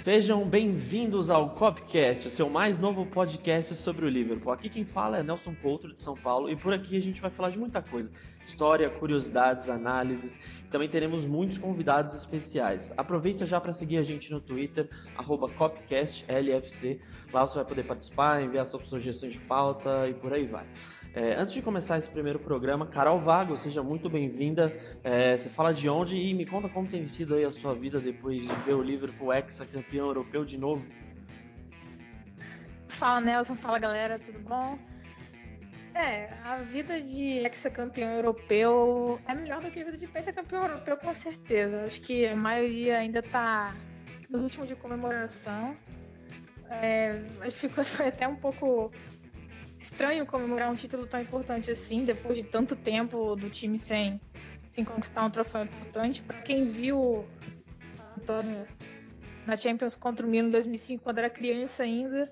Sejam bem-vindos ao Copcast, o seu mais novo podcast sobre o Liverpool. Aqui quem fala é Nelson Coutro de São Paulo e por aqui a gente vai falar de muita coisa: história, curiosidades, análises. Também teremos muitos convidados especiais. Aproveita já para seguir a gente no Twitter @copcastlfc. Lá você vai poder participar, enviar suas sugestões de pauta e por aí vai. É, antes de começar esse primeiro programa, Carol Vago, seja muito bem-vinda. É, você fala de onde e me conta como tem sido aí a sua vida depois de ver o Liverpool ex-campeão europeu de novo. Fala Nelson, fala galera, tudo bom? É, a vida de ex-campeão europeu é melhor do que a vida de pentacampeão europeu, com certeza. Acho que a maioria ainda tá no ritmo de comemoração. É, ficou até um pouco estranho comemorar um título tão importante assim, depois de tanto tempo do time sem, sem conquistar um troféu importante. Para quem viu Antônio na Champions contra o Milan em 2005, quando era criança ainda,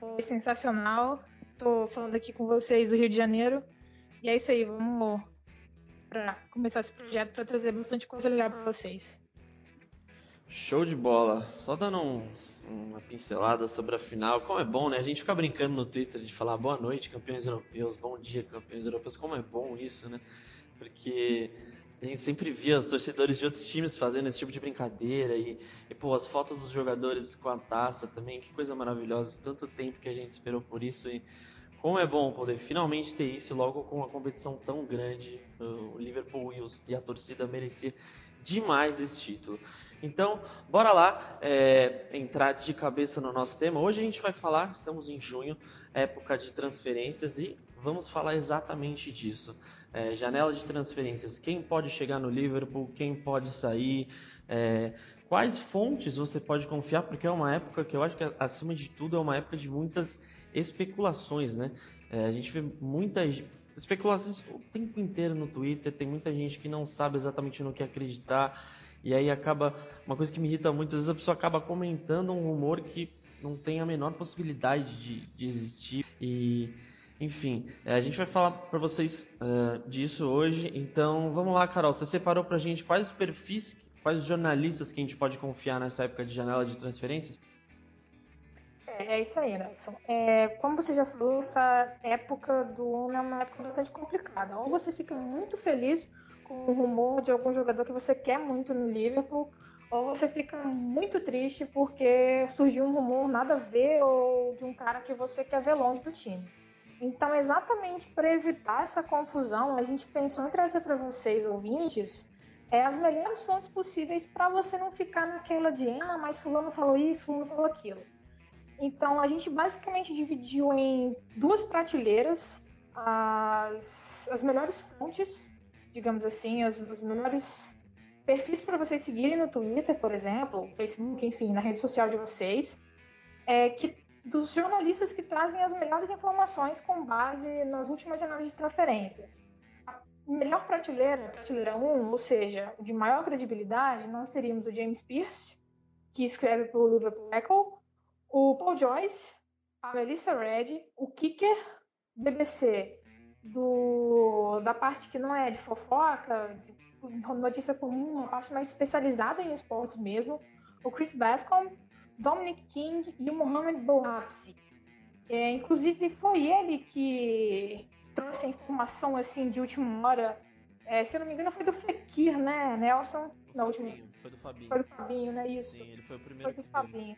foi sensacional. Tô falando aqui com vocês do Rio de Janeiro. E é isso aí, vamos para começar esse projeto para trazer bastante coisa legal para vocês. Show de bola. Só dando um, uma pincelada sobre a final. Como é bom, né? A gente fica brincando no Twitter de falar boa noite, campeões europeus, bom dia, campeões europeus. Como é bom isso, né? Porque a gente sempre via os torcedores de outros times fazendo esse tipo de brincadeira e, e pô, as fotos dos jogadores com a taça também, que coisa maravilhosa. Tanto tempo que a gente esperou por isso e como é bom poder finalmente ter isso logo com uma competição tão grande. O Liverpool e a torcida merecia demais esse título. Então, bora lá é, entrar de cabeça no nosso tema. Hoje a gente vai falar, estamos em junho, época de transferências, e vamos falar exatamente disso. É, janela de transferências, quem pode chegar no Liverpool, quem pode sair, é, quais fontes você pode confiar, porque é uma época que eu acho que, acima de tudo, é uma época de muitas especulações, né? É, a gente vê muitas especulações o tempo inteiro no Twitter, tem muita gente que não sabe exatamente no que acreditar e aí acaba. Uma coisa que me irrita muito, às vezes a pessoa acaba comentando um rumor que não tem a menor possibilidade de, de existir. E. Enfim, é, a gente vai falar para vocês uh, disso hoje. Então, vamos lá, Carol. Você separou para a gente quais os perfis, quais os jornalistas que a gente pode confiar nessa época de janela de transferências? É, é isso aí, Nelson. É, como você já falou, essa época do ano é uma época bastante complicada. Ou você fica muito feliz com um rumor de algum jogador que você quer muito no Liverpool, ou você fica muito triste porque surgiu um rumor nada a ver ou de um cara que você quer ver longe do time. Então, exatamente para evitar essa confusão, a gente pensou em trazer para vocês, ouvintes, é, as melhores fontes possíveis para você não ficar naquela de, ah, mas fulano falou isso, fulano falou aquilo. Então, a gente basicamente dividiu em duas prateleiras as, as melhores fontes digamos assim, os, os melhores perfis para vocês seguirem no Twitter, por exemplo, Facebook, enfim, na rede social de vocês, é que dos jornalistas que trazem as melhores informações com base nas últimas janelas de transferência. A melhor prateleira, a prateleira 1, ou seja, de maior credibilidade, nós teríamos o James Pierce, que escreve para o Liverpool Echo, o Paul Joyce, a Melissa Red, o Kicker, BBC, do, da parte que não é de fofoca, de notícia comum, uma parte mais especializada em esportes mesmo, o Chris Bascom, Dominic King e o Mohamed Bouhafsi. É, inclusive foi ele que trouxe a informação assim de última hora. É, se eu não me engano, foi do Fekir, né, Nelson? Na última... Foi do Fabinho. Foi do Fabinho, né? Isso. Sim, ele foi o primeiro. Foi do Fabinho.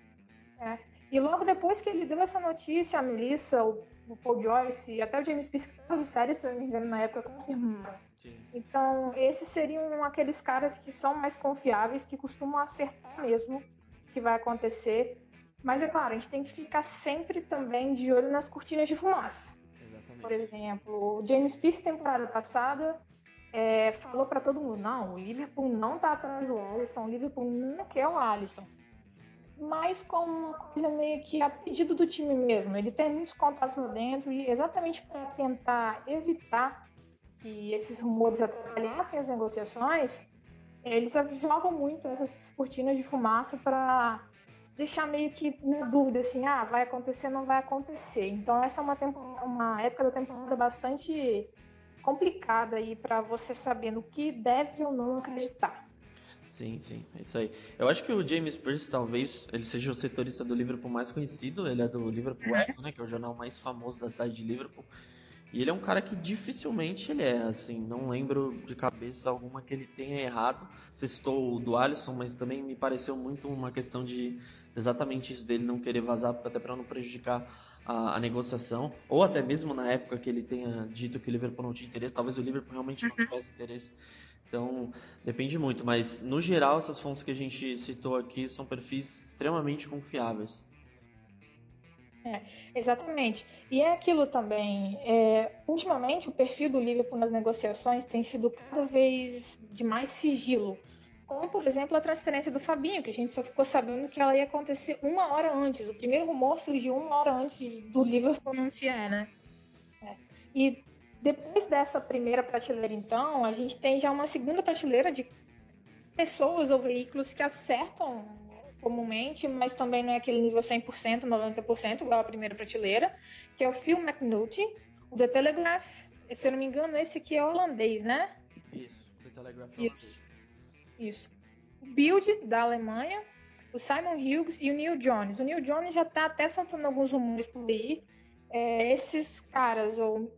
É. E logo depois que ele deu essa notícia, a Melissa, o o Paul Joyce e até o James Pierce que estava de férias, se não me engano, na época, confirmaram. Então, esses seriam aqueles caras que são mais confiáveis, que costumam acertar mesmo o que vai acontecer. Mas é claro, a gente tem que ficar sempre também de olho nas cortinas de fumaça. Exatamente. Por exemplo, o James Pierce, temporada passada, é, falou para todo mundo: não, o Liverpool não está atrás do Alisson, o Liverpool não quer o Alisson mais como uma coisa meio que a pedido do time mesmo. Ele tem muitos contatos lá dentro e exatamente para tentar evitar que esses rumores atrapalhassem as negociações, eles jogam muito essas cortinas de fumaça para deixar meio que na dúvida assim, ah, vai acontecer, não vai acontecer. Então essa é uma, uma época da temporada bastante complicada aí para você saber no que deve ou não acreditar. Sim, sim, é isso aí. Eu acho que o James Pearce talvez ele seja o setorista do Liverpool mais conhecido, ele é do Liverpool Echo, né, que é o jornal mais famoso da cidade de Liverpool. E ele é um cara que dificilmente ele é, assim, não lembro de cabeça alguma que ele tenha errado. Você citou o do Alisson, mas também me pareceu muito uma questão de exatamente isso dele não querer vazar, até para não prejudicar a, a, negociação, ou até mesmo na época que ele tenha dito que o Liverpool não tinha interesse, talvez o Liverpool realmente não uhum. tivesse interesse. Então, depende muito, mas no geral essas fontes que a gente citou aqui são perfis extremamente confiáveis. É, exatamente. E é aquilo também. É, ultimamente, o perfil do Liverpool nas negociações tem sido cada vez de mais sigilo. Como, por exemplo, a transferência do Fabinho, que a gente só ficou sabendo que ela ia acontecer uma hora antes. O primeiro rumor surgiu uma hora antes do Liverpool anunciar, né? É. E depois dessa primeira prateleira, então, a gente tem já uma segunda prateleira de pessoas ou veículos que acertam comumente, mas também não é aquele nível 100%, 90%, igual a primeira prateleira, que é o Phil McNulty, o The Telegraph, se eu não me engano, esse aqui é holandês, né? Isso, The Telegraph é Isso. Isso. O Build, da Alemanha, o Simon Hughes e o Neil Jones. O Neil Jones já está até soltando alguns rumores por aí. É, esses caras ou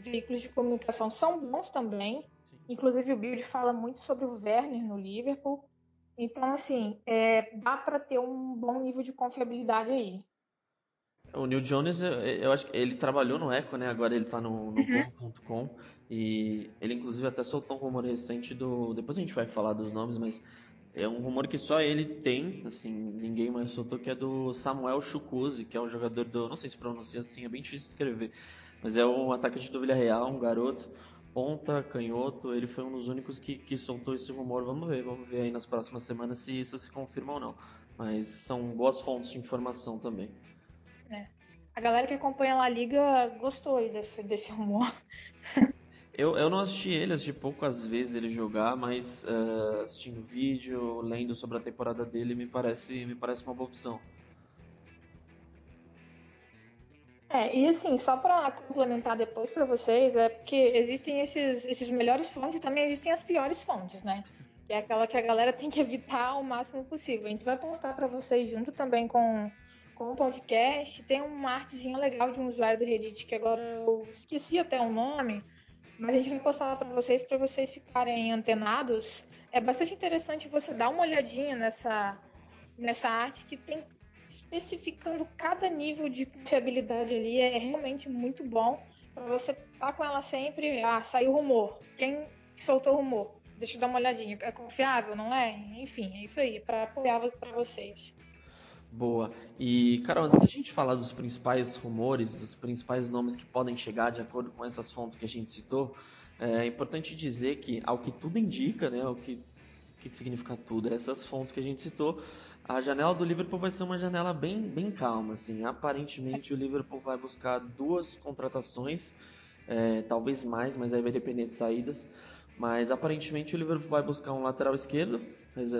veículos de comunicação são bons também. Sim. Inclusive o Build fala muito sobre o Werner no Liverpool. Então, assim, é, dá para ter um bom nível de confiabilidade aí. O Neil Jones, eu acho que ele trabalhou no Echo, né? Agora ele está no, no uhum. E ele inclusive até soltou um rumor recente do. Depois a gente vai falar dos nomes, mas é um rumor que só ele tem, assim, ninguém mais soltou, que é do Samuel Chukwueze, que é um jogador do. Não sei se pronuncia assim, é bem difícil escrever. Mas é um atacante do Villarreal, um garoto, ponta, canhoto. Ele foi um dos únicos que, que soltou esse rumor. Vamos ver, vamos ver aí nas próximas semanas se isso se confirma ou não. Mas são boas fontes de informação também. É. A galera que acompanha a Liga gostou desse, desse rumor. Eu, eu não assisti ele, assisti poucas vezes ele jogar, mas uh, assistindo vídeo, lendo sobre a temporada dele, me parece, me parece uma boa opção. É, e assim, só para complementar depois para vocês, é porque existem esses, esses melhores fontes e também existem as piores fontes, né? Que é aquela que a galera tem que evitar o máximo possível. A gente vai postar para vocês junto também com, com o podcast. Tem uma artezinha legal de um usuário do Reddit que agora eu esqueci até o nome, mas a gente vai postar para vocês para vocês ficarem antenados. É bastante interessante você dar uma olhadinha nessa, nessa arte que tem especificando cada nível de confiabilidade ali. É realmente muito bom para você estar tá com ela sempre. Ah, saiu rumor. Quem soltou rumor? Deixa eu dar uma olhadinha. É confiável, não é? Enfim, é isso aí, para apoiar para vocês. Boa. E, cara, antes da gente falar dos principais rumores, dos principais nomes que podem chegar de acordo com essas fontes que a gente citou, é importante dizer que, ao que tudo indica, né, o que, o que significa tudo, essas fontes que a gente citou, a janela do Liverpool vai ser uma janela bem, bem calma, assim. Aparentemente o Liverpool vai buscar duas contratações, é, talvez mais, mas aí vai depender de saídas. Mas aparentemente o Liverpool vai buscar um lateral esquerdo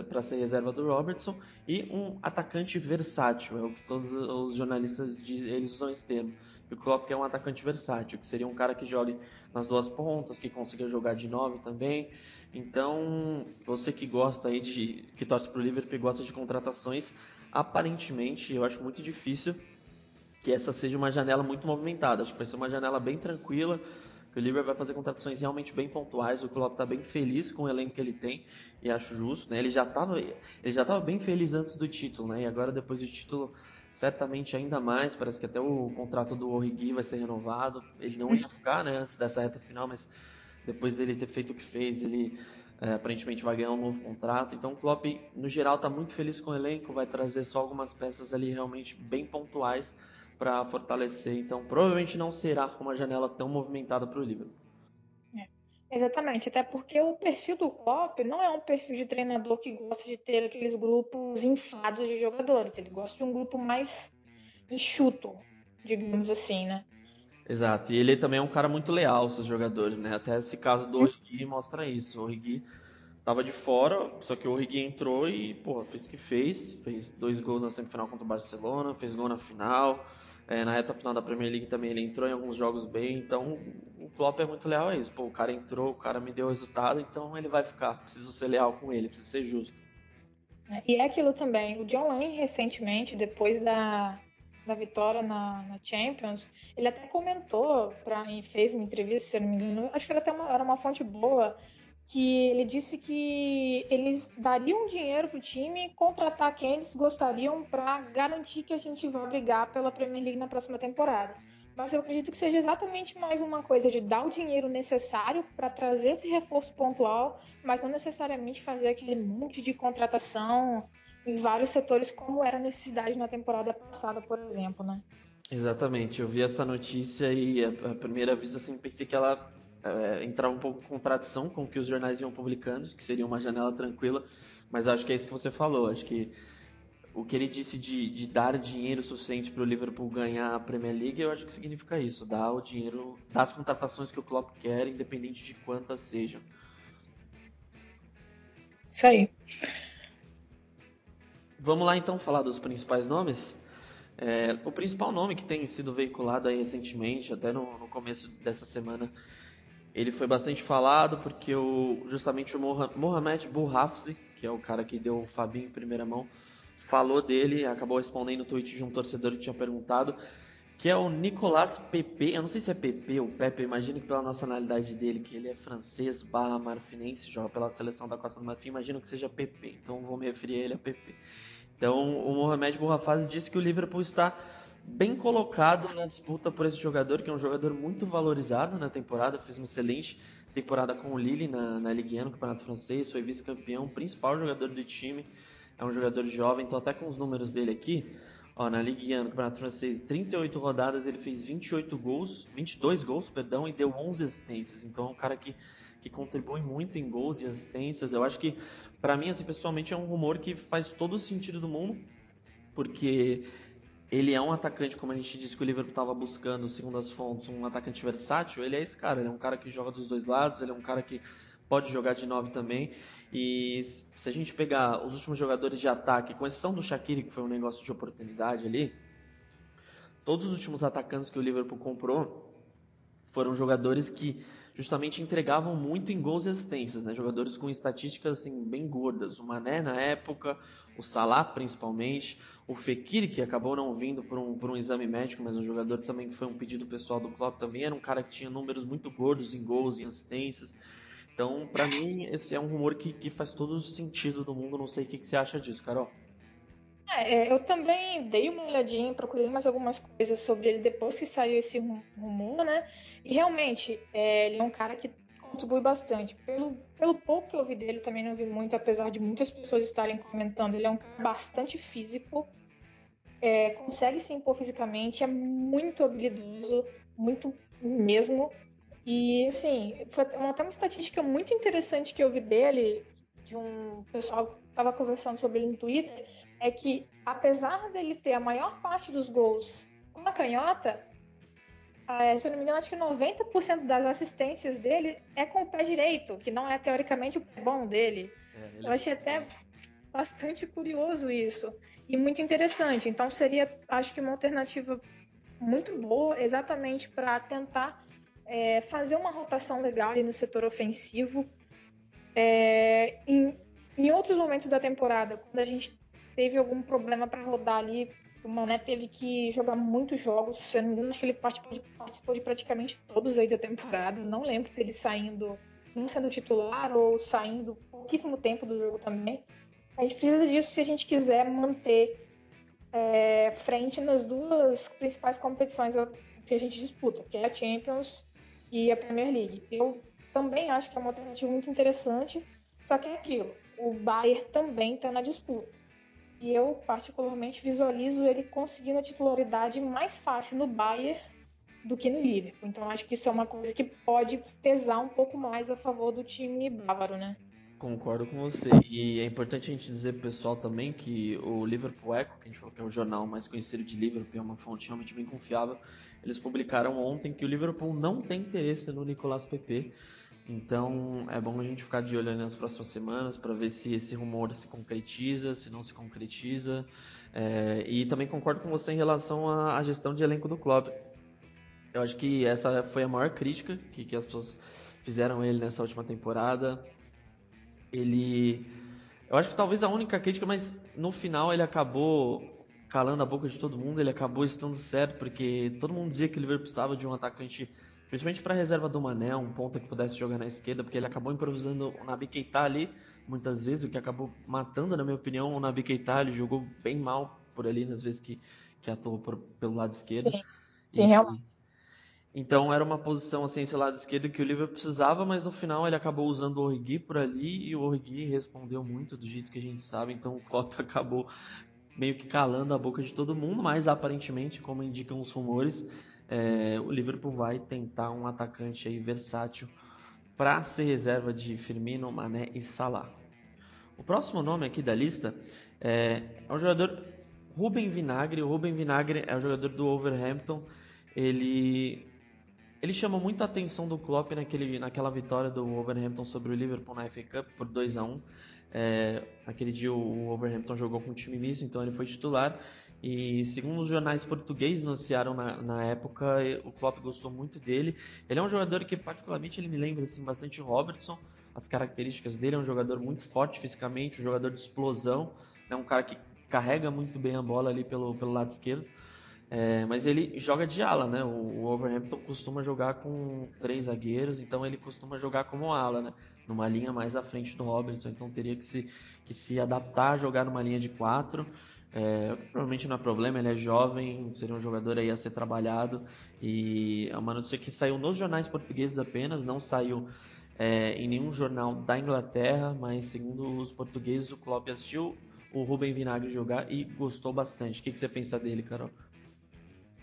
para ser reserva do Robertson e um atacante versátil, é o que todos os jornalistas dizem, eles usam esse termo. O Klopp quer um atacante versátil, que seria um cara que jogue nas duas pontas, que consiga jogar de nove também. Então, você que gosta aí de que torce para o Liverpool e gosta de contratações, aparentemente eu acho muito difícil que essa seja uma janela muito movimentada. Acho que vai ser uma janela bem tranquila que o Liverpool vai fazer contratações realmente bem pontuais. O Klopp está bem feliz com o elenco que ele tem e acho justo. Né? Ele já estava ele já estava bem feliz antes do título, né? E agora depois do título certamente ainda mais. Parece que até o contrato do Origi vai ser renovado. Ele não ia ficar, né? Antes dessa reta final, mas depois dele ter feito o que fez, ele é, aparentemente vai ganhar um novo contrato. Então o Klopp, no geral, está muito feliz com o elenco. Vai trazer só algumas peças ali realmente bem pontuais para fortalecer. Então, provavelmente não será uma janela tão movimentada para o Liverpool. É, exatamente, até porque o perfil do Klopp não é um perfil de treinador que gosta de ter aqueles grupos inflados de jogadores. Ele gosta de um grupo mais enxuto, digamos assim, né? Exato, e ele também é um cara muito leal aos seus jogadores, né? Até esse caso do Origi mostra isso. O Origi tava de fora, só que o Origi entrou e, pô, fez o que fez. Fez dois gols na semifinal contra o Barcelona, fez gol na final. É, na reta final da Premier League também ele entrou em alguns jogos bem, então Klopp é muito leal a isso. Pô, o cara entrou, o cara me deu o resultado, então ele vai ficar. Preciso ser leal com ele, preciso ser justo. É, e é aquilo também. O John Wayne, recentemente, depois da, da vitória na, na, Champions, ele até comentou, pra, fez uma entrevista, se eu não me engano, acho que era até uma, era uma fonte boa, que ele disse que eles dariam dinheiro para o time contratar quem eles gostariam para garantir que a gente vai brigar pela Premier League na próxima temporada. Mas eu acredito que seja exatamente mais uma coisa de dar o dinheiro necessário para trazer esse reforço pontual, mas não necessariamente fazer aquele monte de contratação em vários setores como era necessidade na temporada passada, por exemplo, né? Exatamente, eu vi essa notícia e a, primeira vista assim pensei que ela é, entrava um pouco em contradição com o que os jornais iam publicando, que seria uma janela tranquila, mas acho que é isso que você falou, acho que o que ele disse de, de dar dinheiro suficiente para o Liverpool ganhar a Premier League, eu acho que significa isso, dar o dinheiro, dar as contratações que o Klopp quer, independente de quantas sejam. Isso aí. Vamos lá então falar dos principais nomes. É, o principal nome que tem sido veiculado aí recentemente, até no, no começo dessa semana, ele foi bastante falado porque o, justamente o Mohamed Bouhafzi, que é o cara que deu o Fabinho em primeira mão, falou dele, acabou respondendo o tweet de um torcedor que tinha perguntado, que é o Nicolas Pepe, eu não sei se é Pepe ou Pepe, imagino que pela nacionalidade dele, que ele é francês barra marfinense, joga pela seleção da Costa do Marfim, imagino que seja Pepe, então vou me referir a ele a Pepe. Então, o Mohamed Bourrafaz disse que o Liverpool está bem colocado na disputa por esse jogador, que é um jogador muito valorizado na temporada, fez uma excelente temporada com o Lille na, na Ligue 1, no Campeonato Francês, foi vice-campeão, principal jogador do time, é um jogador jovem, então até com os números dele aqui, ó, na Ligue 1, no Campeonato Francês, 38 rodadas, ele fez 28 gols, 22 gols, perdão, e deu 11 assistências, então é um cara que que contribui muito em gols e assistências. Eu acho que, para mim, assim, pessoalmente, é um rumor que faz todo o sentido do mundo, porque ele é um atacante, como a gente disse que o Liverpool estava buscando, segundo as fontes, um atacante versátil. Ele é esse cara, ele é um cara que joga dos dois lados, ele é um cara que pode jogar de nove também. E se a gente pegar os últimos jogadores de ataque, com exceção do Shaqiri, que foi um negócio de oportunidade ali, todos os últimos atacantes que o Liverpool comprou foram jogadores que justamente entregavam muito em gols e assistências, né? Jogadores com estatísticas assim, bem gordas. O Mané na época, o Salah principalmente, o Fekir que acabou não vindo por um, por um exame médico, mas um jogador também que foi um pedido pessoal do Klopp também era um cara que tinha números muito gordos em gols e assistências. Então, para mim, esse é um rumor que, que faz todo o sentido do mundo. Não sei o que, que você acha disso, Carol. É, eu também dei uma olhadinha, procurei mais algumas coisas sobre ele depois que saiu esse rumor, né? E realmente, é, ele é um cara que contribui bastante. Pelo, pelo pouco que eu vi dele, também não vi muito, apesar de muitas pessoas estarem comentando. Ele é um cara bastante físico, é, consegue se impor fisicamente, é muito habilidoso, muito mesmo. E, assim, foi uma, até uma estatística muito interessante que eu vi dele, de um pessoal que estava conversando sobre ele no Twitter, é que, apesar dele ter a maior parte dos gols com a canhota, é, se eu não me engano, acho que 90% das assistências dele é com o pé direito, que não é teoricamente o pé bom dele. É. Eu achei até bastante curioso isso. E muito interessante. Então seria, acho que, uma alternativa muito boa, exatamente para tentar é, fazer uma rotação legal ali no setor ofensivo. É, em, em outros momentos da temporada, quando a gente teve algum problema para rodar ali o Mané teve que jogar muitos jogos, se eu não me engano, acho que ele participou de, participou de praticamente todos aí da temporada. Não lembro dele saindo, não sendo titular ou saindo pouquíssimo tempo do jogo também. A gente precisa disso se a gente quiser manter é, frente nas duas principais competições que a gente disputa, que é a Champions e a Premier League. Eu também acho que é uma alternativa muito interessante, só que é aquilo, o Bayern também está na disputa. E eu, particularmente, visualizo ele conseguindo a titularidade mais fácil no Bayern do que no Liverpool. Então acho que isso é uma coisa que pode pesar um pouco mais a favor do time bávaro, né? Concordo com você. E é importante a gente dizer pessoal também que o Liverpool Echo, que a gente falou que é o jornal mais conhecido de Liverpool, é uma fonte realmente bem confiável, eles publicaram ontem que o Liverpool não tem interesse no Nicolas Pepe. Então é bom a gente ficar de olho nas próximas semanas para ver se esse rumor se concretiza, se não se concretiza. É, e também concordo com você em relação à, à gestão de elenco do clube. Eu acho que essa foi a maior crítica que, que as pessoas fizeram ele nessa última temporada. Ele. Eu acho que talvez a única crítica, mas no final ele acabou calando a boca de todo mundo, ele acabou estando certo, porque todo mundo dizia que o Liverpool precisava de um atacante, principalmente para a reserva do Mané, um ponta que pudesse jogar na esquerda, porque ele acabou improvisando o Naby Keita ali, muitas vezes, o que acabou matando, na minha opinião, o Naby Keita, ele jogou bem mal por ali nas vezes que, que atuou por, pelo lado esquerdo. Sim, Sim e, realmente. Então era uma posição assim, esse lado esquerdo que o Liverpool precisava, mas no final ele acabou usando o Origi por ali e o Origi respondeu muito do jeito que a gente sabe, então o Klopp acabou meio que calando a boca de todo mundo, mas aparentemente, como indicam os rumores, é, o Liverpool vai tentar um atacante aí versátil para ser reserva de Firmino, Mané e Salah. O próximo nome aqui da lista é, é o jogador Ruben Vinagre. O Ruben Vinagre é o jogador do Wolverhampton. Ele ele chama muita atenção do Klopp naquele, naquela vitória do Wolverhampton sobre o Liverpool na FA Cup por 2 a 1 é, Aquele dia o Wolverhampton jogou com um time misto, então ele foi titular. E segundo os jornais portugueses noticiaram na, na época, o Klopp gostou muito dele. Ele é um jogador que particularmente ele me lembra assim, bastante o Robertson. As características dele é um jogador muito forte fisicamente, um jogador de explosão, é um cara que carrega muito bem a bola ali pelo, pelo lado esquerdo. É, mas ele joga de ala, né? O, o Overhampton costuma jogar com três zagueiros, então ele costuma jogar como ala, né? Numa linha mais à frente do Robertson, então teria que se, que se adaptar a jogar numa linha de quatro. É, provavelmente não é problema, ele é jovem, seria um jogador aí a ser trabalhado. E é uma notícia que saiu nos jornais portugueses apenas, não saiu é, em nenhum jornal da Inglaterra, mas segundo os portugueses, o Klopp assistiu o Rubem Vinagre jogar e gostou bastante. O que, que você pensa dele, Carol?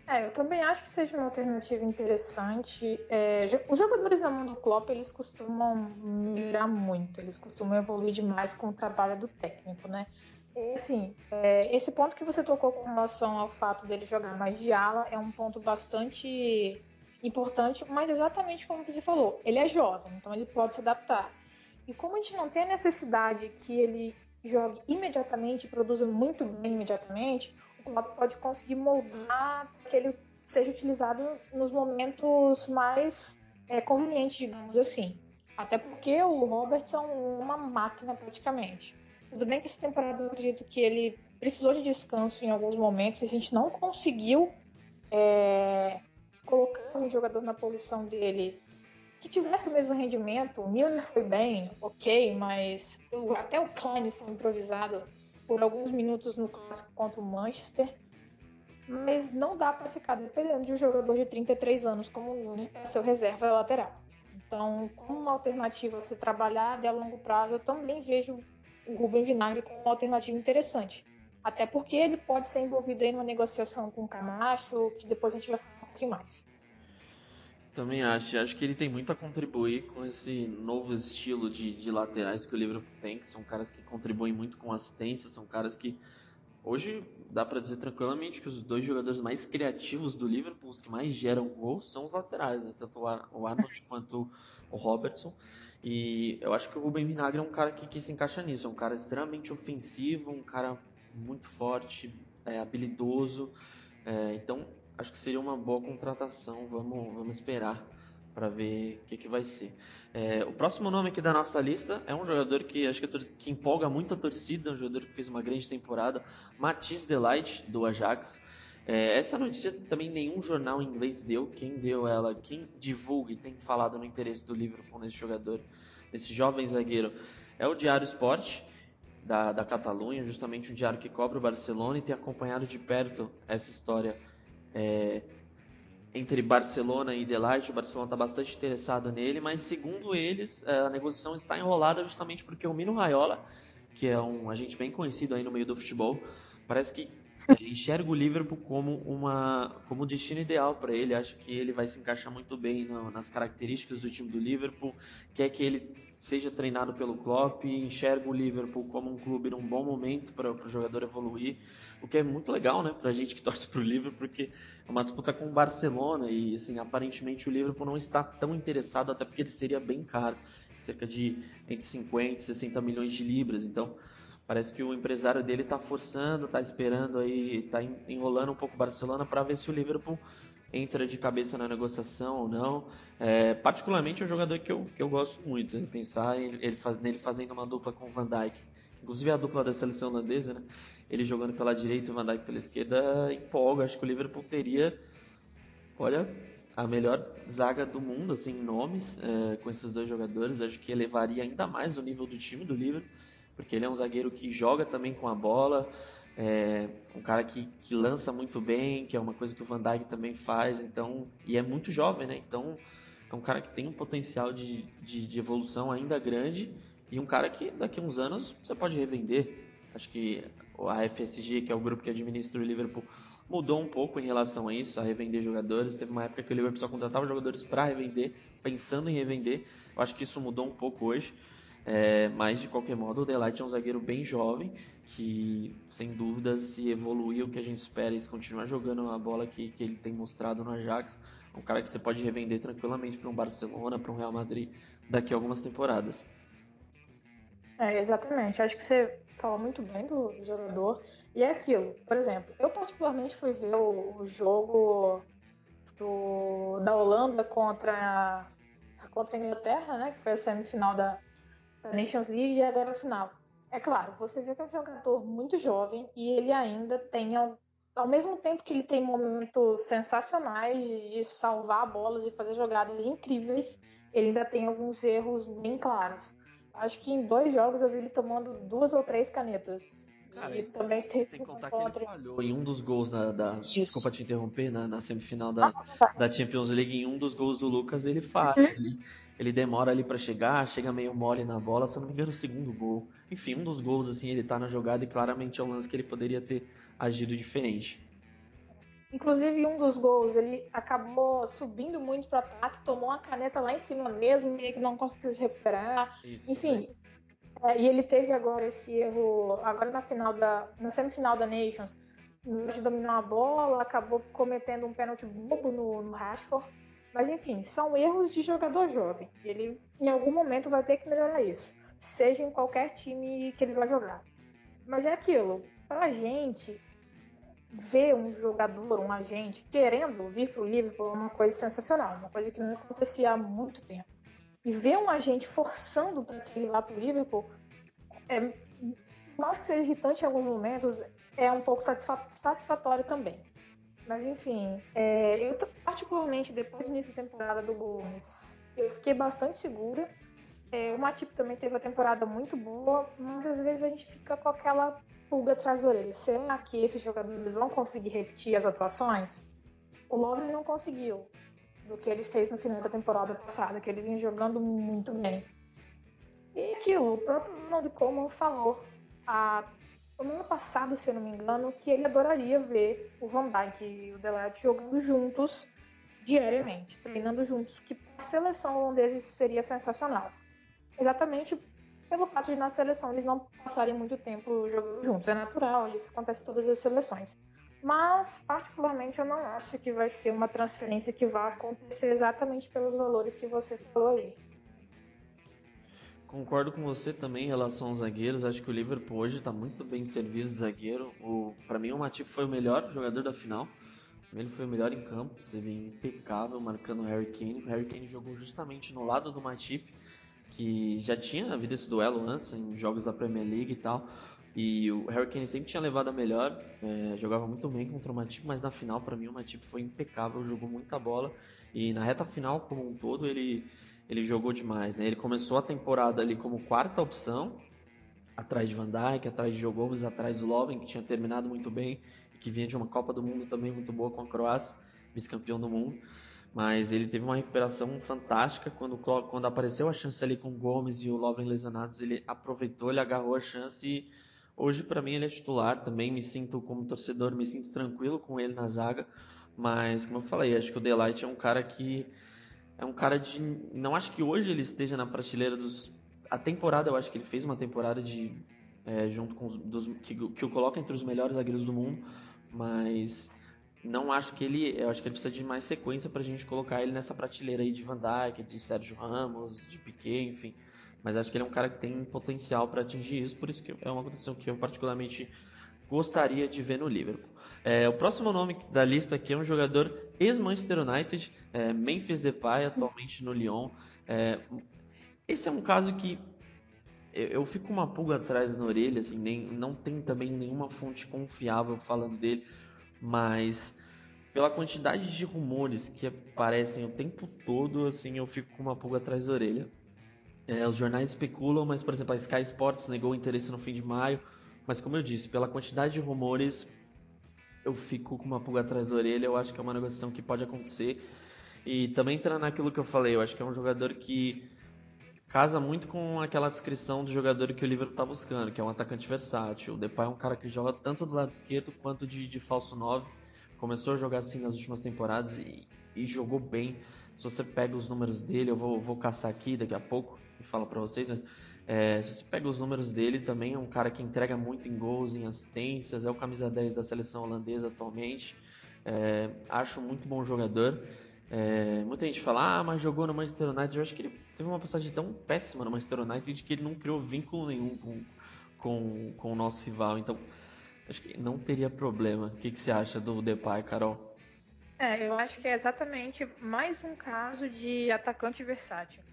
É, eu também acho que seja uma alternativa interessante. É, os jogadores na mão do Klopp, eles costumam melhorar muito, eles costumam evoluir demais com o trabalho do técnico, né? Assim, é, esse ponto que você tocou com relação ao fato dele jogar mais de ala é um ponto bastante importante, mas exatamente como você falou, ele é jovem, então ele pode se adaptar. E como a gente não tem a necessidade que ele jogue imediatamente, produza muito bem imediatamente, o Klopp pode conseguir moldar que ele seja utilizado nos momentos mais é, convenientes, digamos assim. Até porque o Robertson é uma máquina praticamente. Tudo bem que essa temporada eu acredito que ele precisou de descanso em alguns momentos e a gente não conseguiu é, colocar um jogador na posição dele que tivesse o mesmo rendimento. O Milner foi bem, ok, mas até o Kane foi improvisado por alguns minutos no clássico contra o Manchester. Mas não dá para ficar dependendo de um jogador de 33 anos como o Nunes para ser reserva lateral. Então, como uma alternativa a ser trabalhada a longo prazo, eu também vejo o Rubem Vinagre como uma alternativa interessante. Até porque ele pode ser envolvido em uma negociação com o Camacho, que depois a gente vai falar um pouquinho mais. Também acho. Acho que ele tem muito a contribuir com esse novo estilo de, de laterais que o Liverpool tem, que são caras que contribuem muito com assistência, são caras que hoje dá para dizer tranquilamente que os dois jogadores mais criativos do Liverpool, os que mais geram gols, são os laterais, né? tanto o Arnold quanto o Robertson. E eu acho que o Ruben Vinagre é um cara que, que se encaixa nisso, é um cara extremamente ofensivo, um cara muito forte, é, habilidoso. É, então acho que seria uma boa contratação. Vamos, vamos esperar para ver o que, que vai ser. É, o próximo nome aqui da nossa lista é um jogador que acho que, que empolga muito a torcida, um jogador que fez uma grande temporada, Matisse Delight, do Ajax. É, essa notícia também nenhum jornal inglês deu. Quem deu ela, quem divulga e tem falado no interesse do Liverpool nesse jogador, nesse jovem zagueiro, é o Diário Sport. Da, da Catalunha, justamente um diário que cobre o Barcelona e tem acompanhado de perto essa história é, entre Barcelona e Delight. O Barcelona está bastante interessado nele, mas segundo eles, é, a negociação está enrolada justamente porque o Mino Raiola, que é um agente bem conhecido aí no meio do futebol, parece que ele enxerga o Liverpool como uma como destino ideal para ele. Acho que ele vai se encaixar muito bem no, nas características do time do Liverpool. Quer que ele seja treinado pelo Klopp, enxerga o Liverpool como um clube num bom momento para o jogador evoluir, o que é muito legal, né, para a gente que torce para o Liverpool, porque é uma disputa com o Barcelona e assim aparentemente o Liverpool não está tão interessado, até porque ele seria bem caro, cerca de entre 50 e 60 milhões de libras. Então Parece que o empresário dele está forçando, está esperando aí, está enrolando um pouco o Barcelona para ver se o Liverpool entra de cabeça na negociação ou não. É, particularmente é um jogador que eu, que eu gosto muito, né? pensar ele, faz, nele fazendo uma dupla com o Van Dijk, inclusive a dupla da seleção holandesa, né? ele jogando pela direita e o Van Dijk pela esquerda, empolga. Acho que o Liverpool teria, olha, a melhor zaga do mundo, assim, em nomes, é, com esses dois jogadores. Acho que elevaria ainda mais o nível do time do Liverpool, porque ele é um zagueiro que joga também com a bola, é um cara que, que lança muito bem, que é uma coisa que o Van Dijk também faz, então e é muito jovem, né? Então é um cara que tem um potencial de, de, de evolução ainda grande e um cara que daqui a uns anos você pode revender. Acho que a FSG, que é o grupo que administra o Liverpool, mudou um pouco em relação a isso, a revender jogadores. Teve uma época que o Liverpool só contratava jogadores para revender, pensando em revender. Eu acho que isso mudou um pouco hoje. É, mas de qualquer modo, o Delight é um zagueiro bem jovem que, sem dúvida, se evoluir o que a gente espera se continuar jogando a bola que, que ele tem mostrado no Ajax, é um cara que você pode revender tranquilamente para um Barcelona, para um Real Madrid daqui a algumas temporadas. É, exatamente. Acho que você falou muito bem do, do jogador. E é aquilo, por exemplo, eu particularmente fui ver o, o jogo do, da Holanda contra, contra a Inglaterra, né? Que foi a semifinal da, da Nations League e agora a final. É claro, você vê que é um jogador muito jovem e ele ainda tem, ao, ao mesmo tempo que ele tem momentos sensacionais de salvar bolas e fazer jogadas incríveis, ele ainda tem alguns erros bem claros. Acho que em dois jogos eu vi ele tomando duas ou três canetas. Cara, e também tem sem contar contra... que ele falhou em um dos gols da, da desculpa te interromper na, na semifinal da, ah, da Champions League em um dos gols do Lucas ele falha uhum. ele, ele, demora ali para chegar chega meio mole na bola se não me engano o segundo gol enfim um dos gols assim ele tá na jogada e claramente é um lance que ele poderia ter agido diferente Inclusive, um dos gols, ele acabou subindo muito para ataque, tomou uma caneta lá em cima mesmo, e não conseguiu se recuperar. Isso, Enfim, é, e ele teve agora esse erro, agora na final da, na semifinal da Nations, de dominar a bola, acabou cometendo um pênalti bobo no, no Rashford. Mas enfim, são erros de jogador jovem. Ele em algum momento vai ter que melhorar isso, seja em qualquer time que ele vai jogar. Mas é aquilo, pra gente, ver um jogador, um agente, querendo vir para o Liverpool é uma coisa sensacional, uma coisa que não acontecia há muito tempo. E ver um agente forçando para que ele vá para o Liverpool, é, mais que seja irritante em alguns momentos, é um pouco satisfatório também. Mas enfim, é, eu particularmente depois do início da temporada do Gomes, eu fiquei bastante segura. É, o Matip também teve a temporada muito boa, mas às vezes a gente fica com aquela pulga atrás da orelha. Será que esses jogadores vão conseguir repetir as atuações? O Lovren não conseguiu do que ele fez no final da temporada passada, que ele vinha jogando muito bem. E que o próprio Ronald Coleman falou a, no ano passado, se eu não me engano, que ele adoraria ver o Van Dijk e o Delight jogando juntos diariamente, treinando juntos, que para a seleção holandesa isso seria sensacional. Exatamente pelo fato de na seleção eles não passarem muito tempo jogando juntos. É natural, isso acontece em todas as seleções. Mas, particularmente, eu não acho que vai ser uma transferência que vai acontecer exatamente pelos valores que você falou aí. Concordo com você também em relação aos zagueiros. Acho que o Liverpool hoje está muito bem servido de zagueiro. Para mim, o Matip foi o melhor jogador da final. Ele foi o melhor em campo, teve impecável marcando o Harry Kane. O Harry Kane jogou justamente no lado do Matip que já tinha havido esse duelo antes em jogos da Premier League e tal. E o Harry Kane sempre tinha levado a melhor, é, jogava muito bem contra o Matip, mas na final, para mim, o Matip foi impecável, jogou muita bola. E na reta final, como um todo, ele, ele jogou demais. Né? Ele começou a temporada ali como quarta opção, atrás de Van Dijk, atrás de Joe Gomes, atrás do Lovren, que tinha terminado muito bem, que vinha de uma Copa do Mundo também muito boa com a Croácia, vice-campeão do mundo mas ele teve uma recuperação fantástica quando, quando apareceu a chance ali com o Gomes e o Lovren lesionados, ele aproveitou, ele agarrou a chance e hoje para mim ele é titular também, me sinto como torcedor, me sinto tranquilo com ele na zaga, mas como eu falei, acho que o Delight é um cara que é um cara de não acho que hoje ele esteja na prateleira dos a temporada, eu acho que ele fez uma temporada de é, junto com os dos, que, que o coloca entre os melhores zagueiros do mundo, mas não acho que ele. Eu acho que ele precisa de mais sequência para a gente colocar ele nessa prateleira aí de Van Dijk, de Sérgio Ramos, de Piquet, enfim. Mas acho que ele é um cara que tem potencial para atingir isso, por isso que é uma condição que eu particularmente gostaria de ver no Liverpool. É, o próximo nome da lista aqui é um jogador ex-Manchester United, é, Memphis Depay, atualmente no Lyon. É, esse é um caso que eu, eu, fico uma pulga atrás na orelha, assim, nem, não tem também nenhuma fonte confiável falando dele, mas pela quantidade de rumores que aparecem o tempo todo, assim, eu fico com uma pulga atrás da orelha. É, os jornais especulam, mas, por exemplo, a Sky Sports negou o interesse no fim de maio, mas como eu disse, pela quantidade de rumores, eu fico com uma pulga atrás da orelha, eu acho que é uma negociação que pode acontecer. E também entrando naquilo que eu falei, eu acho que é um jogador que casa muito com aquela descrição do jogador que o Liverpool está buscando, que é um atacante versátil. O Depay é um cara que joga tanto do lado esquerdo quanto de, de falso 9. Começou a jogar assim nas últimas temporadas e, e jogou bem. Se você pega os números dele, eu vou, vou caçar aqui daqui a pouco e falo para vocês, mas é, se você pega os números dele, também é um cara que entrega muito em gols, em assistências, é o camisa 10 da seleção holandesa atualmente. É, acho muito bom jogador. É, muita gente fala, ah, mas jogou no Manchester United. Eu acho que ele teve uma passagem tão péssima no Manchester United que ele não criou vínculo nenhum com, com, com o nosso rival. Então, acho que não teria problema. O que, que você acha do Depay, Carol? É, eu acho que é exatamente mais um caso de atacante versátil.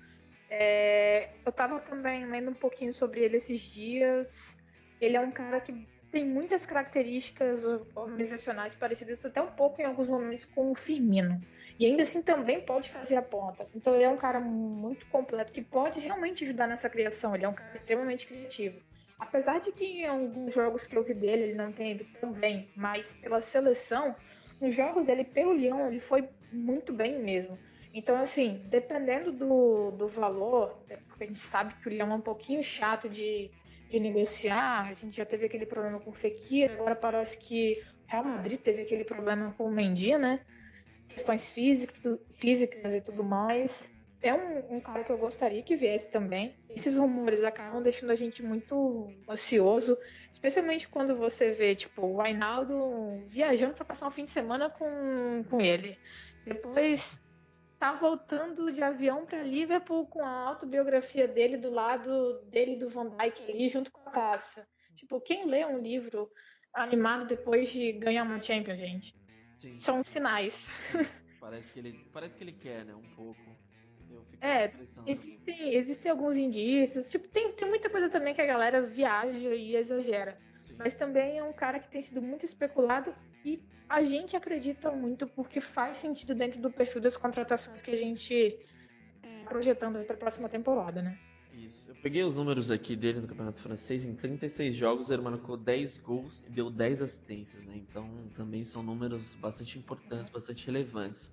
É, eu estava também lendo um pouquinho sobre ele esses dias. Ele é um cara que tem muitas características organizacionais parecidas até um pouco em alguns momentos com o Firmino. E ainda assim também pode fazer a ponta. Então ele é um cara muito completo que pode realmente ajudar nessa criação. Ele é um cara extremamente criativo. Apesar de que em alguns jogos que eu vi dele ele não tem ido tão bem, mas pela seleção, nos jogos dele pelo Lyon ele foi muito bem mesmo. Então, assim, dependendo do, do valor, porque a gente sabe que o Leão é um pouquinho chato de, de negociar, a gente já teve aquele problema com o Fekir, agora parece que o Real Madrid teve aquele problema com o Mendy, né? Questões físicas, físicas e tudo mais. É um, um, cara que eu gostaria que viesse também. Esses rumores acabam deixando a gente muito ansioso, especialmente quando você vê, tipo, o Ainaldo viajando para passar um fim de semana com, com ele. Depois tá voltando de avião para Liverpool com a autobiografia dele do lado dele do Van Dijk ali junto com a taça. Tipo, quem lê um livro animado depois de ganhar uma Champions, gente? Sim. São sinais. Parece que ele, parece que ele quer, né, um pouco. é, existem, existem alguns indícios. Tipo, tem, tem muita coisa também que a galera viaja e exagera. Sim. Mas também é um cara que tem sido muito especulado e a gente acredita muito porque faz sentido dentro do perfil das contratações que a gente tá projetando para a próxima temporada, né? Isso. Eu peguei os números aqui dele no Campeonato Francês. Em 36 jogos, ele marcou 10 gols e deu 10 assistências, né? Então, também são números bastante importantes, bastante relevantes.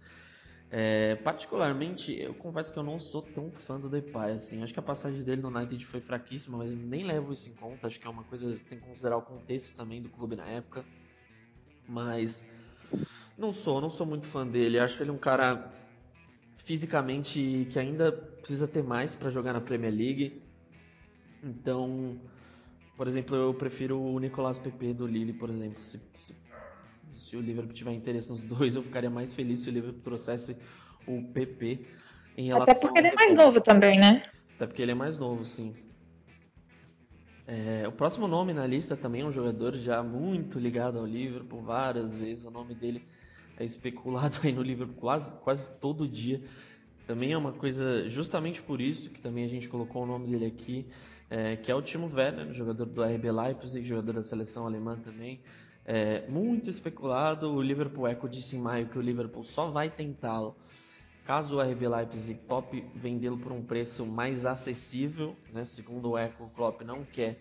É, particularmente, eu confesso que eu não sou tão fã do Depay, assim. Acho que a passagem dele no United foi fraquíssima, mas nem levo isso em conta. Acho que é uma coisa tem que considerar o contexto também do clube na época. Mas não sou, não sou muito fã dele. Acho ele um cara fisicamente que ainda precisa ter mais para jogar na Premier League. Então, por exemplo, eu prefiro o Nicolas Pepe do Lille, por exemplo. Se, se, se, o Liverpool tiver interesse nos dois, eu ficaria mais feliz se o Liverpool trouxesse o PP em relação Até porque ele é mais novo também, né? Até porque ele é mais novo, sim. É, o próximo nome na lista também é um jogador já muito ligado ao Liverpool, várias vezes o nome dele é especulado aí no Liverpool quase, quase todo dia. Também é uma coisa, justamente por isso que também a gente colocou o nome dele aqui, é, que é o Timo Werner, jogador do RB Leipzig, jogador da seleção alemã também. É, muito especulado, o Liverpool Echo disse em maio que o Liverpool só vai tentá-lo Caso o RB Leipzig top vendê-lo por um preço mais acessível, né, segundo o Eco, o Klopp não quer,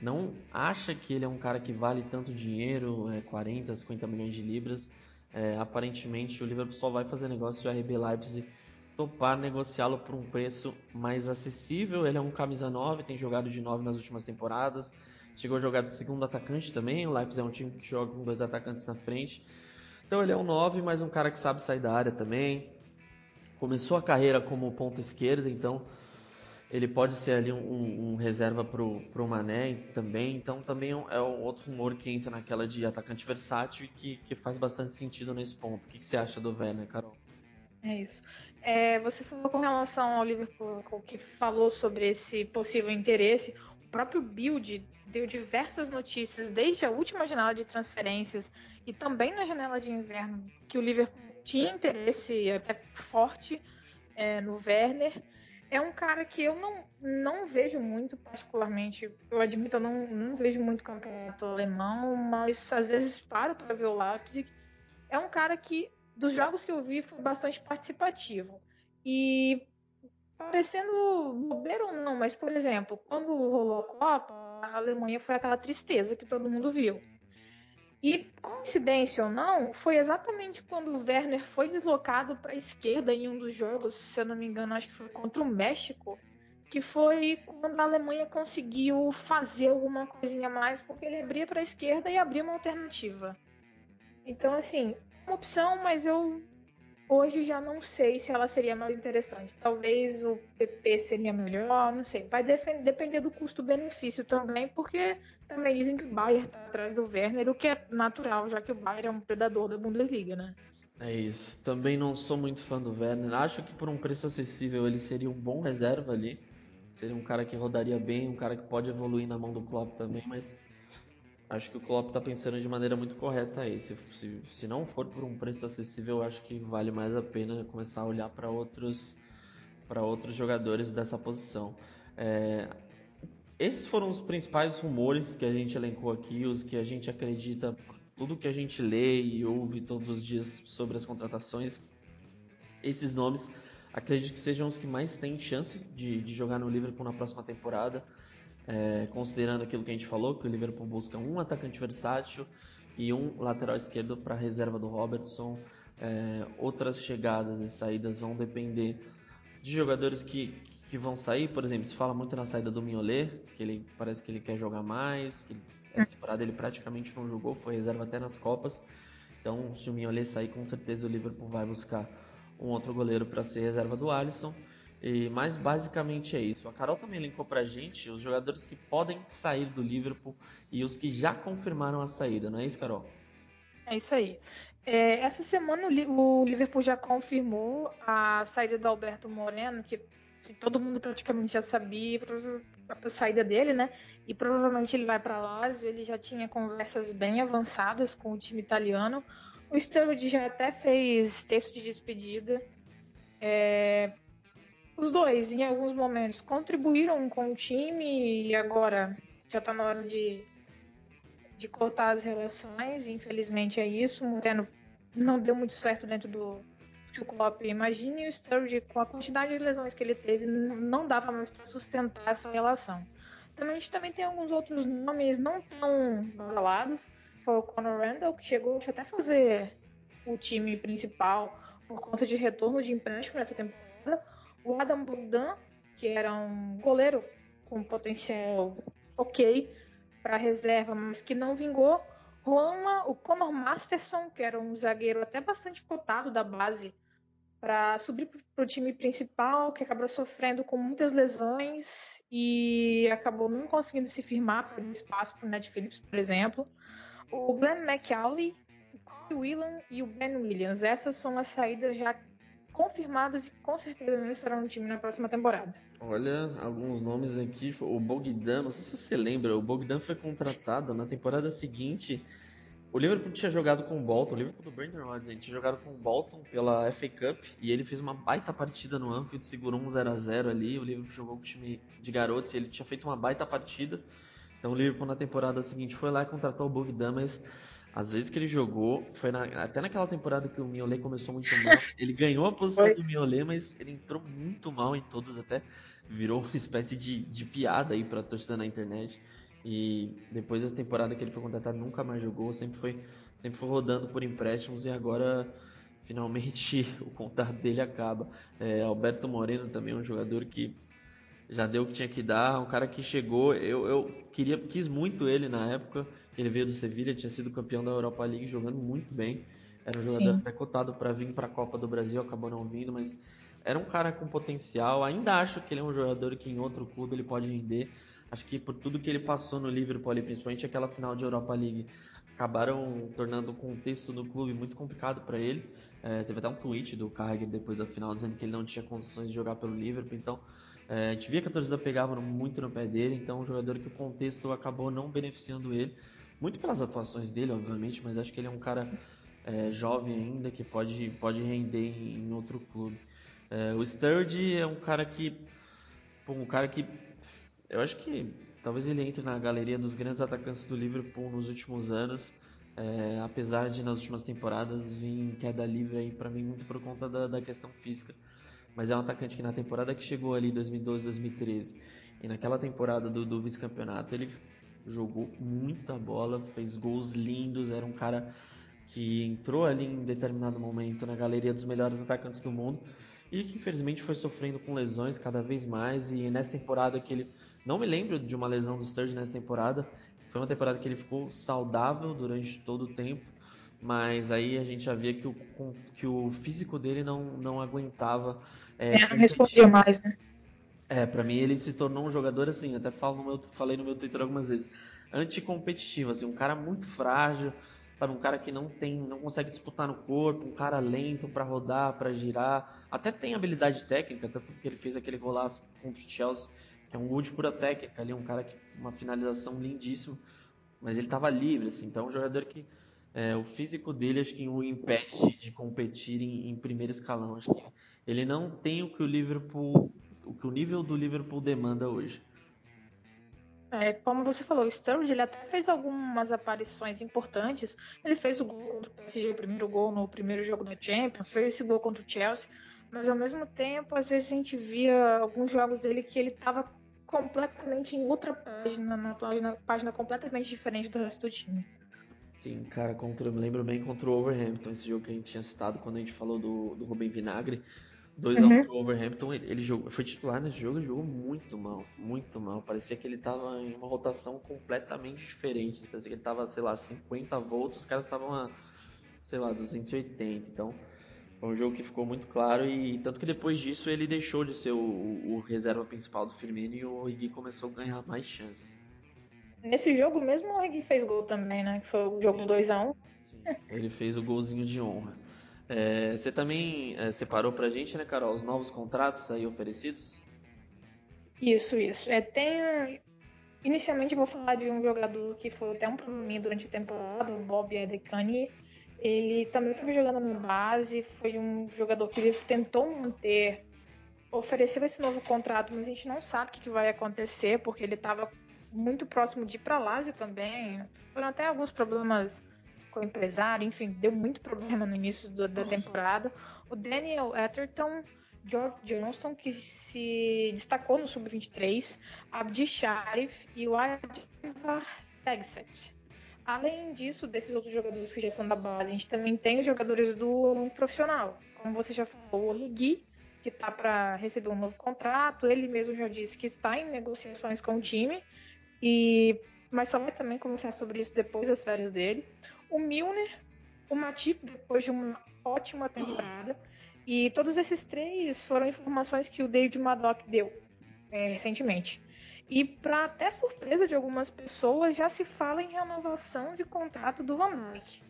não acha que ele é um cara que vale tanto dinheiro, é, 40, 50 milhões de libras. É, aparentemente o Liverpool só vai fazer negócio se o RB Leipzig topar negociá-lo por um preço mais acessível. Ele é um camisa 9, tem jogado de 9 nas últimas temporadas. Chegou a jogar de segundo atacante também. O Leipzig é um time que joga com dois atacantes na frente. Então ele é um 9, mas um cara que sabe sair da área também começou a carreira como ponta esquerda, então ele pode ser ali um, um reserva para o Mané também. Então também é, é um outro rumor que entra naquela de atacante versátil e que, que faz bastante sentido nesse ponto. O que, que você acha do Werner, Carol? É isso. É, você falou com relação ao Liverpool, que falou sobre esse possível interesse. O próprio Build deu diversas notícias desde a última janela de transferências e também na janela de inverno que o Liverpool tinha interesse até forte é, no Werner. É um cara que eu não, não vejo muito, particularmente. Eu admito, eu não, não vejo muito campeonato alemão, mas às vezes paro para ver o Leipzig. É um cara que, dos jogos que eu vi, foi bastante participativo. E parecendo bobeira ou não, mas por exemplo, quando rolou a Copa, a Alemanha foi aquela tristeza que todo mundo viu. E coincidência ou não, foi exatamente quando o Werner foi deslocado para a esquerda em um dos jogos, se eu não me engano, acho que foi contra o México, que foi quando a Alemanha conseguiu fazer alguma coisinha mais, porque ele abria para a esquerda e abria uma alternativa. Então, assim, uma opção, mas eu Hoje já não sei se ela seria mais interessante. Talvez o PP seria melhor, não sei. Vai depender do custo-benefício também, porque também dizem que o Bayern está atrás do Werner, o que é natural, já que o Bayern é um predador da Bundesliga, né? É isso. Também não sou muito fã do Werner. Acho que por um preço acessível ele seria um bom reserva ali. Seria um cara que rodaria bem, um cara que pode evoluir na mão do Klopp também, mas acho que o Klopp está pensando de maneira muito correta aí. Se, se, se, não for por um preço acessível, acho que vale mais a pena começar a olhar para outros para outros jogadores dessa posição. É, esses foram os principais rumores que a gente elencou aqui, os que a gente acredita, tudo que a gente lê e ouve todos os dias sobre as contratações. Esses nomes acredito que sejam os que mais têm chance de, de jogar no Liverpool na próxima temporada é, considerando aquilo que a gente falou, que o Liverpool busca um atacante versátil e um lateral esquerdo para reserva do Robertson. É, outras chegadas e saídas vão depender de jogadores que, que vão sair. Por exemplo, se fala muito na saída do Mignolet, que ele parece que ele quer jogar mais, que essa temporada ele praticamente não jogou, foi reserva até nas Copas. Então, se o Mignolet sair, com certeza o Liverpool vai buscar um outro goleiro para ser reserva do Alisson. E, mas basicamente é isso. A Carol também linkou pra gente os jogadores que podem sair do Liverpool e os que já confirmaram a saída, não é isso, Carol? É isso aí. É, essa semana o Liverpool já confirmou a saída do Alberto Moreno, que assim, todo mundo praticamente já sabia a saída dele, né? E provavelmente ele vai para Lazio. Ele já tinha conversas bem avançadas com o time italiano. O Sturridge já até fez texto de despedida. É, os dois, em alguns momentos, contribuíram com o time e agora já está na hora de, de cortar as relações. Infelizmente é isso. O Moreno não deu muito certo dentro do que o Klopp imagina e o Sturridge, com a quantidade de lesões que ele teve, não dava mais para sustentar essa relação. Também a gente também tem alguns outros nomes não tão badalados. Foi o Conor Randall, que chegou a até fazer o time principal por conta de retorno de empréstimo nessa temporada o Adam Bogdan, que era um goleiro com potencial ok para reserva, mas que não vingou. Juanma, o Conor Masterson, que era um zagueiro até bastante cotado da base para subir para o time principal, que acabou sofrendo com muitas lesões e acabou não conseguindo se firmar para um espaço para o Ned Phillips, por exemplo. O Glenn McAuley, o Corey Whelan e o Ben Williams. Essas são as saídas já confirmadas e com certeza não estarão no time na próxima temporada. Olha, alguns nomes aqui. O Bogdan, não sei se você lembra, o Bogdan foi contratado na temporada seguinte. O Liverpool tinha jogado com o Bolton, o Liverpool do Brandon Rodgers tinha jogado com o Bolton pela FA Cup e ele fez uma baita partida no Anfield, segurou um 0 a 0 ali. O Liverpool jogou com o time de garotos e ele tinha feito uma baita partida. Então o Liverpool na temporada seguinte foi lá e contratou o Bogdan, mas às vezes que ele jogou, foi na, até naquela temporada que o Miolet começou muito mal. Ele ganhou a posição foi. do Miolet, mas ele entrou muito mal em todas, até virou uma espécie de, de piada aí pra torcida na internet. E depois dessa temporada que ele foi contratado, nunca mais jogou, sempre foi, sempre foi rodando por empréstimos e agora finalmente o contrato dele acaba. É, Alberto Moreno também é um jogador que já deu o que tinha que dar, um cara que chegou, eu, eu queria, quis muito ele na época ele veio do Sevilha, tinha sido campeão da Europa League, jogando muito bem. Era um jogador Sim. até cotado para vir para a Copa do Brasil, acabou não vindo, mas era um cara com potencial. Ainda acho que ele é um jogador que em outro clube ele pode render. Acho que por tudo que ele passou no Liverpool, ali, principalmente aquela final de Europa League, acabaram tornando o contexto do clube muito complicado para ele. É, teve até um tweet do Carragher depois da final dizendo que ele não tinha condições de jogar pelo Liverpool. Então, É, a gente via que a torcida pegava muito no pé dele, então um jogador que o contexto acabou não beneficiando ele, muito pelas atuações dele, obviamente, mas acho que ele é um cara é, jovem ainda que pode, pode render em, outro clube. É, o Sturge é um cara que, um cara que eu acho que talvez ele entre na galeria dos grandes atacantes do Liverpool nos últimos anos. É, apesar de nas últimas temporadas vir em queda livre aí para mim muito por conta da, da, questão física. Mas é um atacante que na temporada que chegou ali 2012, 2013 e naquela temporada do, do vice-campeonato ele jogou muita bola, fez gols lindos, era um cara que entrou ali em determinado momento na galeria dos melhores atacantes do mundo e que infelizmente foi sofrendo com lesões cada vez mais e nessa temporada que ele não me lembro de uma lesão do Sturge nessa temporada foi uma temporada que ele ficou saudável durante todo o tempo, mas aí a gente já via que o, que o físico dele não, não aguentava. É, é não respondia mais, né? É, pra mim ele se tornou um jogador assim, até falo no meu, falei no meu Twitter algumas vezes, anticompetitivo, assim, um cara muito frágil, sabe, um cara que não tem, não consegue disputar no corpo, um cara lento para rodar, para girar, até tem habilidade técnica, tanto que ele fez aquele golaço contra o Chelsea que é um gol de pura técnica ali, um cara que uma finalização lindíssima, mas ele estava livre, assim, então é um jogador que é, o físico dele acho que o impede de competir em, em, primeiro escalão, acho que ele não tem o que o Liverpool, que o nível do Liverpool demanda hoje. É, como você falou, o Sturridge ele até fez algumas aparições importantes. Ele fez o gol contra o PSG, o primeiro gol no primeiro jogo da Champions, fez esse gol contra o Chelsea, mas ao mesmo tempo, às vezes a gente via alguns jogos dele que ele estava completamente em outra página, na página, página completamente diferente do resto do time. Sim, cara, contra, eu me lembro bem contra o Overhampton, esse jogo que a gente tinha citado quando a gente falou do, do Rubem Vinagre. 2x1 uhum. pro Overhampton, ele, ele jogou, foi titular nesse jogo e jogou muito mal, muito mal. Parecia que ele tava em uma rotação completamente diferente. Parecia que ele tava, sei lá, 50 volts, os caras estavam a, sei lá, 280. Então, foi um jogo que ficou muito claro e tanto que depois disso ele deixou de ser o, o reserva principal do Firmino e o Origi começou a ganhar mais chance. Nesse jogo mesmo o Origi fez gol também, né? Que foi o jogo 2x1. Um. Ele fez o golzinho de honra. É, você também é, separou pra gente, né, Carol, os novos contratos aí oferecidos? Isso, isso. É, tem. Inicialmente vou falar de um jogador que foi até um problema durante a temporada, o Bob Adekani ele também estava jogando na base, foi um jogador que ele tentou manter, ofereceu esse novo contrato, mas a gente não sabe o que, vai acontecer, porque ele estava muito próximo de ir para Lazio também. Foram até alguns problemas o empresário, enfim, deu muito problema no início do, da temporada. O Daniel Atherton, George Johnston, que se destacou no Sub-23, Abdi Sharif e o Advar Tegset. Além disso, desses outros jogadores que já são da base, a gente também tem os jogadores do profissional. Como você já falou, o Rigui, que está para receber um novo contrato. Ele mesmo já disse que está em negociações com o time. E mas só vai também conversar sobre isso depois das férias dele. O Milner, o Matip, depois de uma ótima temporada. E todos esses três foram informações que o David Madoff deu é, recentemente. E para até surpresa de algumas pessoas, já se fala em renovação de contrato do Van Dijk.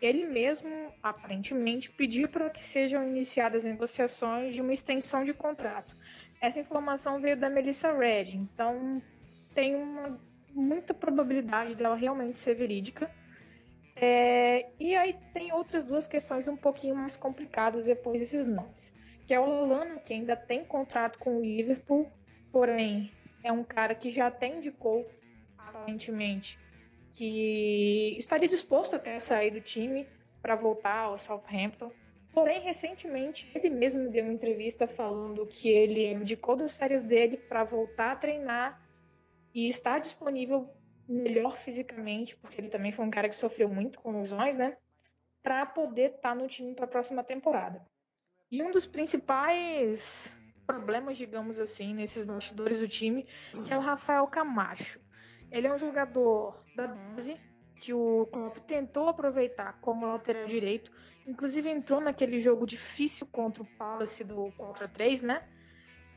Ele mesmo, aparentemente, pediu para que sejam iniciadas negociações de uma extensão de contrato. Essa informação veio da Melissa Red, então tem uma, muita probabilidade dela realmente ser verídica. É, e aí tem outras duas questões um pouquinho mais complicadas depois desses nomes. Que é o Lallana, que ainda tem contrato com o Liverpool, porém é um cara que já até indicou, aparentemente, que estaria disposto até a sair do time para voltar ao Southampton. Porém, recentemente, ele mesmo deu uma entrevista falando que ele indicou das férias dele para voltar a treinar e estar disponível melhor fisicamente, porque ele também foi um cara que sofreu muito com lesões, né? Para poder estar tá no time para a próxima temporada. E um dos principais problemas, digamos assim, nesses bastidores do time, que é o Rafael Camacho. Ele é um jogador da base que o Klopp tentou aproveitar como lateral direito, inclusive entrou naquele jogo difícil contra o Palace do contra 3, né?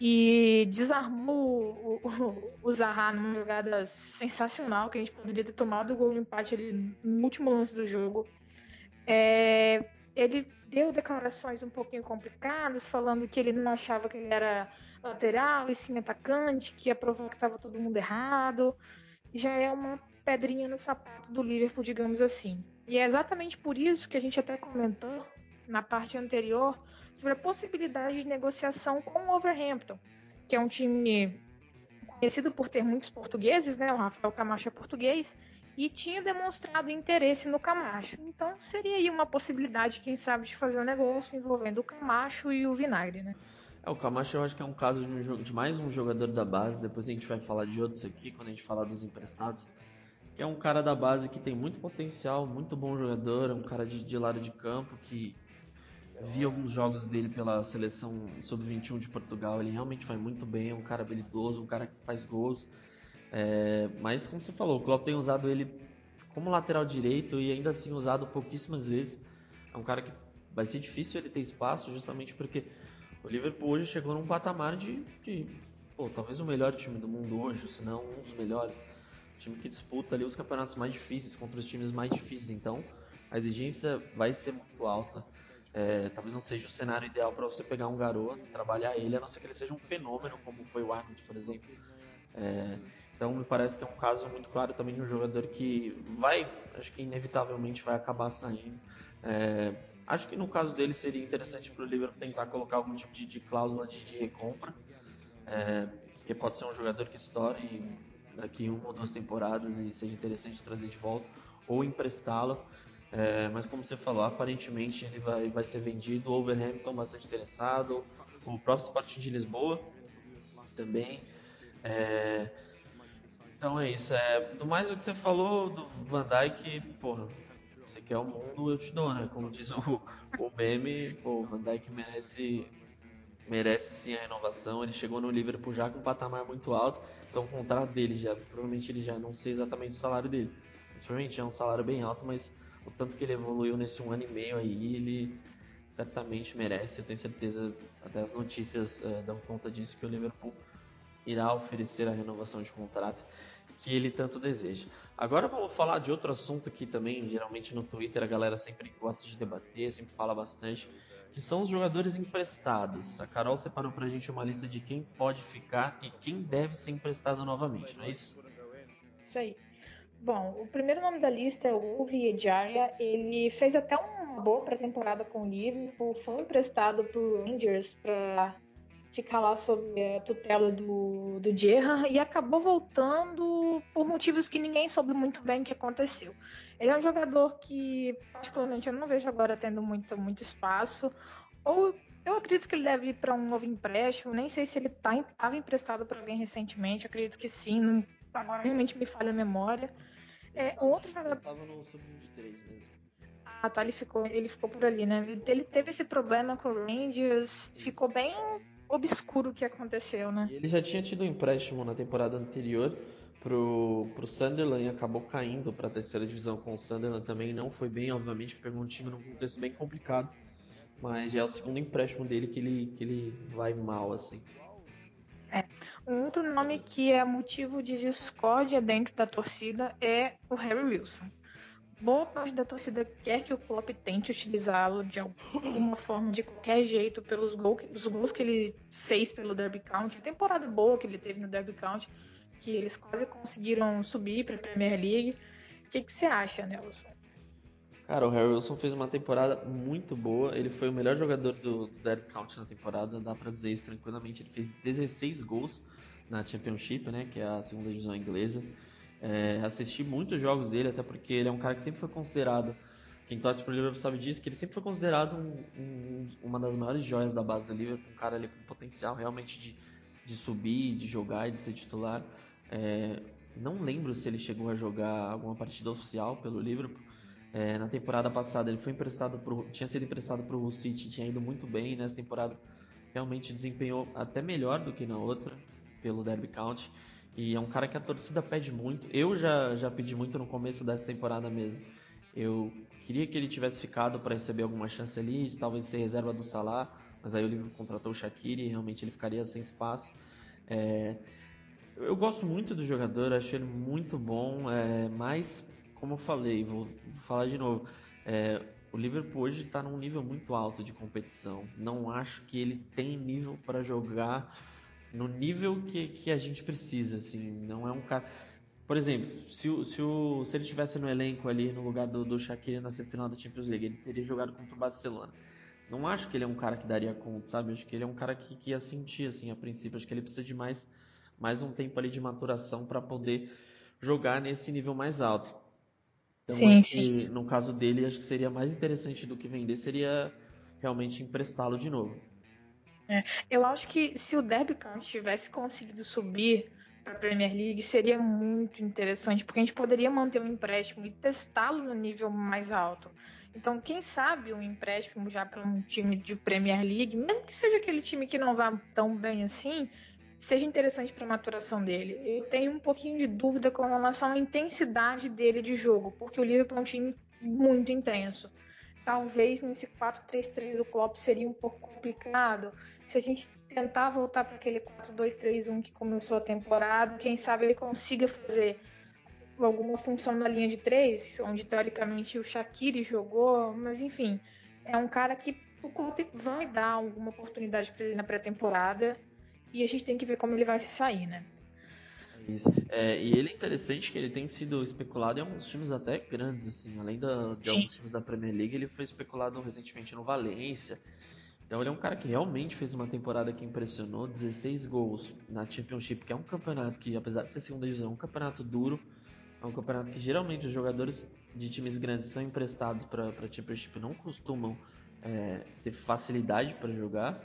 E desarmou o, o, o Zaha numa jogada sensacional, que a gente poderia ter tomado o gol de empate ali no último lance do jogo. É, ele deu declarações um pouquinho complicadas, falando que ele não achava que ele era lateral e sim atacante, que ia provar que estava todo mundo errado. Já é uma pedrinha no sapato do Liverpool, digamos assim. E é exatamente por isso que a gente até comentou na parte anterior sobre a possibilidade de negociação com o Overhampton, que é um time conhecido por ter muitos portugueses, né? O Rafael Camacho é português e tinha demonstrado interesse no Camacho. Então seria aí uma possibilidade, quem sabe, de fazer um negócio envolvendo o Camacho e o Vinagre, né? É, o Camacho eu acho que é um caso de, um, de mais um jogador da base, depois a gente vai falar de outros aqui, quando a gente falar dos emprestados, que é um cara da base que tem muito potencial, muito bom jogador, é um cara de, de lado de campo que vi alguns jogos dele pela seleção sub-21 de Portugal, ele realmente faz muito bem, é um cara habilidoso, um cara que faz gols, é, mas como você falou, o Klopp tem usado ele como lateral direito e ainda assim usado pouquíssimas vezes. É um cara que vai ser difícil ele ter espaço, justamente porque o Liverpool hoje chegou num patamar de, de pô, talvez o melhor time do mundo hoje, se não um dos melhores. Um time que disputa ali os campeonatos mais difíceis contra os times mais difíceis. Então a exigência vai ser muito alta. É, talvez não seja o cenário ideal para você pegar um garoto, trabalhar ele, a não ser que ele seja um fenômeno, como foi o Arnold, por exemplo. É, então me parece que é um caso muito claro também de um jogador que vai, acho que inevitavelmente vai acabar saindo. É, acho que no caso dele seria interessante para o Liverpool tentar colocar algum tipo de, de cláusula de, de recompra, é, que pode ser um jogador que estoure daqui uma ou duas temporadas e seja interessante trazer de volta, ou emprestá-lo. É, mas como você falou, aparentemente ele vai, vai ser vendido. O Overhampton bastante interessado, o próprio Sporting de Lisboa também. É, então é isso. É, do mais o que você falou do Van Dijk, porra, você quer o mundo, eu te dou, né? Como diz o, o meme, pô, o Van Dijk merece, merece sim a renovação. Ele chegou no Liverpool já com um patamar muito alto, então o contrato dele já, provavelmente ele já não sei exatamente o salário dele. Provavelmente é um salário bem alto, mas o tanto que ele evoluiu nesse um ano e meio aí, ele certamente merece. Eu tenho certeza, até as notícias uh, dão conta disso, que o Liverpool irá oferecer a renovação de contrato que ele tanto deseja. Agora vamos falar de outro assunto que também, geralmente no Twitter, a galera sempre gosta de debater, sempre fala bastante, que são os jogadores emprestados. A Carol separou pra gente uma lista de quem pode ficar e quem deve ser emprestado novamente, não é isso? Isso aí. Bom, o primeiro nome da lista é o Uvi Ejaria. Ele fez até uma boa pré-temporada com o Liverpool, foi emprestado pro Rangers para ficar lá sob a tutela do, do Gerrard e acabou voltando por motivos que ninguém soube muito bem o que aconteceu. Ele é um jogador que, particularmente, eu não vejo agora tendo muito, muito espaço. Ou eu acredito que ele deve ir para um novo empréstimo. Nem sei se ele estava tá, emprestado para alguém recentemente. Acredito que sim. Não, agora realmente me falha a memória. É, outro jogador. Tava no sub-23 mesmo. Ah, tá, ele ficou, ele ficou por ali, né? Ele teve esse problema com o Rangers, Isso. ficou bem obscuro o que aconteceu, né? E ele já tinha tido um empréstimo na temporada anterior pro, pro Sunderland e acabou caindo para a terceira divisão com o Sunderland também. Não foi bem, obviamente, pegou um time num contexto bem complicado. Mas já é o segundo empréstimo dele que ele, que ele vai mal, assim. É. Outro nome que é motivo de discórdia dentro da torcida é o Harry Wilson boa parte da torcida quer que o Klopp tente utilizá-lo de alguma forma, de qualquer jeito, pelos gols, os gols que ele fez pelo Derby County, a temporada boa que ele teve no Derby County, que eles quase conseguiram subir para a Premier League. O que, que você acha, Nelson? Cara, o Harry Wilson fez uma temporada muito boa. Ele foi o melhor jogador do Derby County na temporada, dá para dizer isso tranquilamente. Ele fez 16 gols na Championship, né, que é a segunda divisão inglesa. É, assisti muitos jogos dele, até porque ele é um cara que sempre foi considerado. Quem torce pro Liverpool sabe disso, que ele sempre foi considerado um, um, uma das maiores joias da base do Liverpool, um cara ali com potencial realmente de, de subir, de jogar e de ser titular. É, não lembro se ele chegou a jogar alguma partida oficial pelo Liverpool. É, na temporada passada ele foi emprestado pro, tinha sido emprestado para o City, tinha ido muito bem nessa temporada. Realmente desempenhou até melhor do que na outra pelo Derby County. E é um cara que a torcida pede muito. Eu já, já pedi muito no começo dessa temporada mesmo. Eu queria que ele tivesse ficado para receber alguma chance ali, de talvez ser reserva do Salah, mas aí o Liverpool contratou o Shaqiri e realmente ele ficaria sem espaço. É, eu gosto muito do jogador, acho ele muito bom, é, mas como eu falei, vou, falar de novo, é, o Liverpool hoje está num nível muito alto de competição. Não acho que ele tem nível para jogar no nível que, que a gente precisa, assim. Não é um cara. Por exemplo, se, o, se, o, se ele tivesse no elenco ali no lugar do, do Shaqiri na semifinal da Champions League, ele teria jogado contra o Barcelona. Não acho que ele é um cara que daria conta, sabe? Acho que ele é um cara que, que ia sentir, assim, a princípio. Acho que ele precisa de mais, mais um tempo ali de maturação para poder jogar nesse nível mais alto. Então, sim, sim. no caso dele, acho que seria mais interessante do que vender, seria realmente emprestá-lo de novo. É, eu acho que se o Derby County tivesse conseguido subir para a Premier League, seria muito interessante, porque a gente poderia manter um empréstimo e testá-lo no nível mais alto. Então, quem sabe um empréstimo já para um time de Premier League, mesmo que seja aquele time que não vá tão bem assim, seja interessante para a maturação dele. Eu tenho um pouquinho de dúvida com relação à intensidade dele de jogo, porque o Liverpool é um time muito intenso. Talvez nesse 4-3-3 do Klopp seria um pouco complicado. Se a gente tentar voltar para aquele 4-2-3-1 que começou a temporada, quem sabe ele consiga fazer alguma função na linha de três, onde teoricamente o Shaqiri jogou, mas enfim, é um cara que o Klopp vai dar alguma oportunidade para ele na pré-temporada e a gente tem que ver como ele vai se sair, né? Isso. É, e ele é interessante que ele tem sido especulado em alguns times até grandes, assim, além da, de Sim. alguns times da Premier League, ele foi especulado recentemente no Valência. Então ele é um cara que realmente fez uma temporada que impressionou, 16 gols na Championship, que é um campeonato que, apesar de ser segunda divisão, é um campeonato duro, é um campeonato que geralmente os jogadores de times grandes são emprestados para a Championship, não costumam é, ter facilidade para jogar.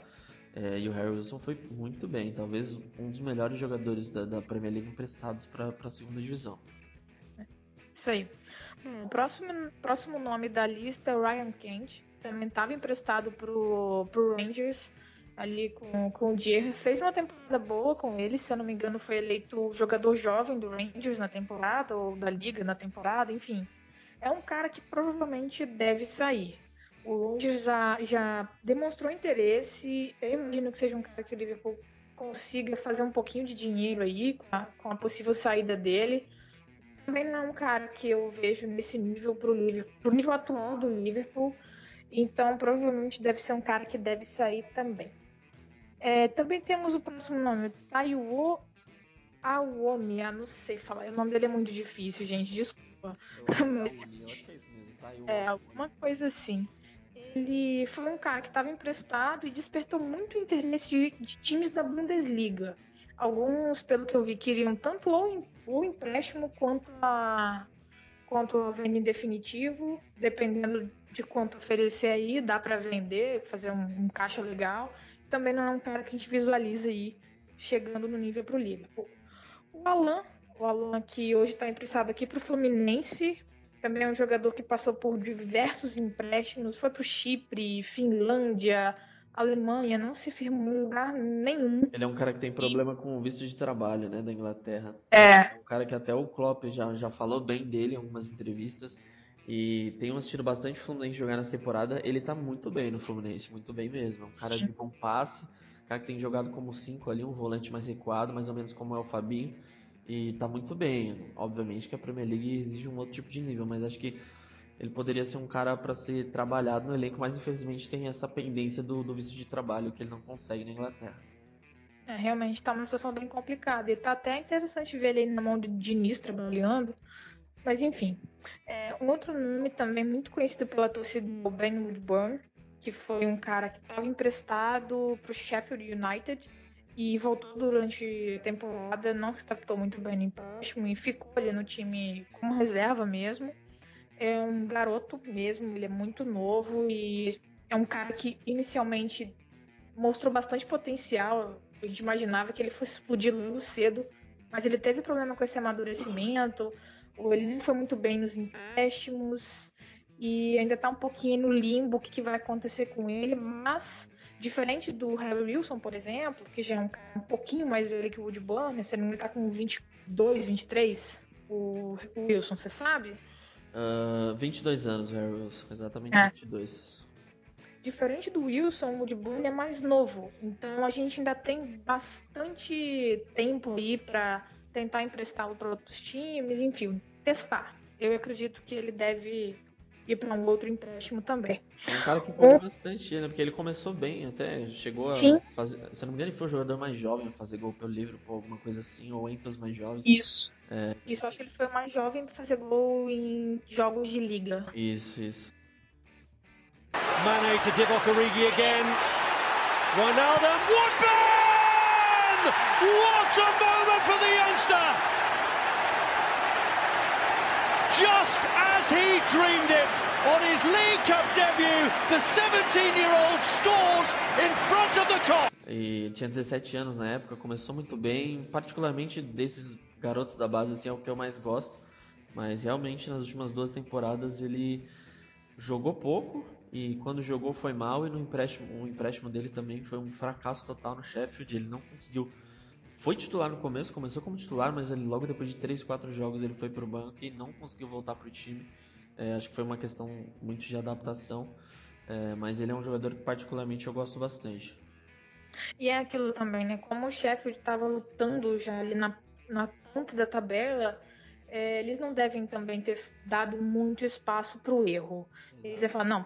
É, e o Harry Wilson foi muito bem, talvez um dos melhores jogadores da, da Premier League emprestados para a segunda divisão. Isso aí. Hum, o próximo, próximo nome da lista é Ryan Kent, também estava emprestado para o Rangers ali com, com o Dier. Fez uma temporada boa com ele, se eu não me engano, foi eleito jogador jovem do Rangers na temporada, ou da Liga na temporada, enfim. É um cara que provavelmente deve sair. O Rangers já, já demonstrou interesse. Eu imagino que seja um cara que o Liverpool consiga fazer um pouquinho de dinheiro aí com a, com a possível saída dele. Também não é um cara que eu vejo nesse nível pro, Liverpool, pro nível atual do Liverpool. Então provavelmente deve ser um cara que deve sair também. É, também temos o próximo nome, Taiwo Awonia, não sei falar. O nome dele é muito difícil, gente, desculpa. É, alguma coisa assim ele foi um cara que estava emprestado e despertou muito interesse de, de, times da Bundesliga. Alguns, pelo que eu vi, queriam tanto o, o empréstimo quanto a quanto a venda em definitivo, dependendo de quanto oferecer aí, dá para vender, fazer um, um, caixa legal. Também não é um cara que a gente visualiza aí chegando no nível para o Liverpool. O Alan, o Alan que hoje está emprestado aqui para o Fluminense, também é um jogador que passou por diversos empréstimos, foi para o Chipre, Finlândia, Alemanha, não se firmou em lugar nenhum. Ele é um cara que tem problema e... com o visto de trabalho, né, da Inglaterra. É. É um cara que até o Klopp já, já falou bem dele em algumas entrevistas. E tenho assistido bastante o Fluminense jogar nessa temporada. Ele tá muito bem no Fluminense, muito bem mesmo. É um cara Sim. de bom passe, um cara que tem jogado como 5 ali, um volante mais recuado, mais ou menos como é o Fabinho e tá muito bem. Obviamente que a Premier League exige um outro tipo de nível, mas acho que ele poderia ser um cara para ser trabalhado no elenco, mas infelizmente tem essa pendência do, do visto de trabalho que ele não consegue na Inglaterra. É, realmente está uma situação bem complicada. E tá até interessante ver ele na mão de Diniz trabalhando. Mas enfim. É, um outro nome também muito conhecido pela torcida do Ben Woodburn, que foi um cara que estava emprestado para o Sheffield United e voltou durante a temporada, não se adaptou muito bem no empréstimo e ficou ali no time como reserva mesmo. É um garoto mesmo, ele é muito novo e é um cara que inicialmente mostrou bastante potencial. A gente imaginava que ele fosse explodir logo cedo, mas ele teve problema com esse amadurecimento, ele não foi muito bem nos empréstimos e ainda está um pouquinho no limbo o que, que vai acontecer com ele, mas Diferente do Harry Wilson, por exemplo, que já é um cara um pouquinho mais velho que o Woody Burner, se ele tá com 22, 23, o, o Wilson, você sabe? Uh, 22 anos, Harry Wilson, exatamente é. 22. Diferente do Wilson, o Woody Burner é mais novo, então a gente ainda tem bastante tempo aí para tentar emprestá-lo para outros times, enfim, testar. Eu acredito que ele deve ir para um outro empréstimo também. É um cara que empolgou é. bastante, né? Porque ele começou bem, até chegou Sim. a fazer. Se não me engano, ele foi o jogador mais jovem a fazer gol pelo Liverpool, alguma coisa assim, ou entre os mais jovens. Isso. É. Isso, acho que ele foi o mais jovem a fazer gol em jogos de liga. Isso, isso. Mane to Divock Origi again. Ronaldo, Woodburn! What a moment for the youngster! Just as he dreamed it, on his League Cup debut, the 17-year-old scores in front of the Kop. E tinha 17 anos na época, começou muito bem, particularmente desses garotos da base, assim, é o que eu mais gosto. Mas realmente nas últimas duas temporadas ele jogou pouco e quando jogou foi mal e no empréstimo, o empréstimo dele também foi um fracasso total no Sheffield, ele não conseguiu foi titular no começo, começou como titular, mas ele, logo depois de 3, 4 jogos ele foi para o banco e não conseguiu voltar para o time. É, acho que foi uma questão muito de adaptação, é, mas ele é um jogador que particularmente eu gosto bastante. E é aquilo também, né? Como o Sheffield estava lutando já ali na, na ponta da tabela, é, eles não devem também ter dado muito espaço para o erro. Eles iam falar, não,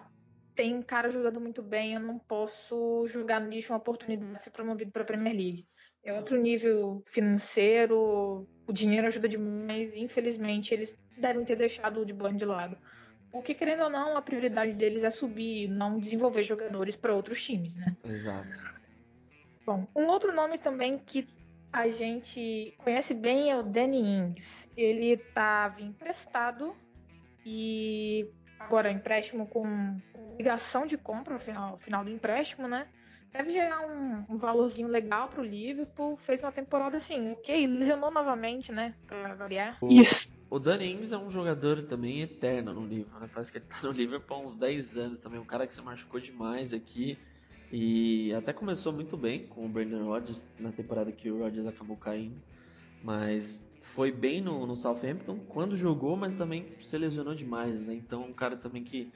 tem um cara jogando muito bem, eu não posso jogar lixo uma oportunidade de ser promovido para a Premier League é outro nível financeiro, o dinheiro ajuda demais, infelizmente eles devem ter deixado o de Bond de lado. Porque, querendo ou não, a prioridade deles é subir, não desenvolver jogadores para outros times, né? Exato. Bom, um outro nome também que a gente conhece bem é o Danny Ings. Ele estava emprestado e agora empréstimo com obrigação de compra no final, final do empréstimo, né? Deve gerar um, um valorzinho legal pro Liverpool. Fez uma temporada assim, ok, lesionou novamente, né? Pra variar. O, Isso. O Danny Ings é um jogador também eterno no Liverpool, né? Parece que ele tá no Liverpool há uns 10 anos também. Um cara que se machucou demais aqui. E até começou muito bem com o Brendan Rodgers na temporada que o Rodgers acabou caindo. Mas foi bem no, no Southampton quando jogou, mas também se lesionou demais, né? Então um cara também que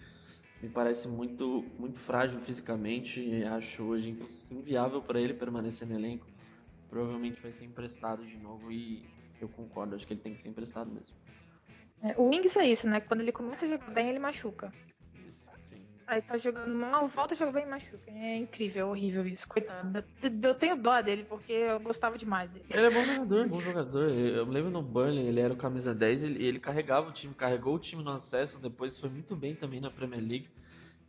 me parece muito, muito frágil fisicamente e acho hoje inviável para ele permanecer no elenco. Provavelmente vai ser emprestado de novo e eu concordo, acho que ele tem que ser emprestado mesmo. É, o Wings é isso, né? Quando ele começa a jogar bem, ele machuca. Aí tá jogando mal, volta a jogar bem e machuca. É incrível, é horrível isso, coitado. Eu tenho dó dele, porque eu gostava demais dele. Ele é bom jogador, bom jogador. Eu me lembro no Burnley, ele era o camisa 10 e ele, ele carregava o time, carregou o time no acesso, depois foi muito bem também na Premier League.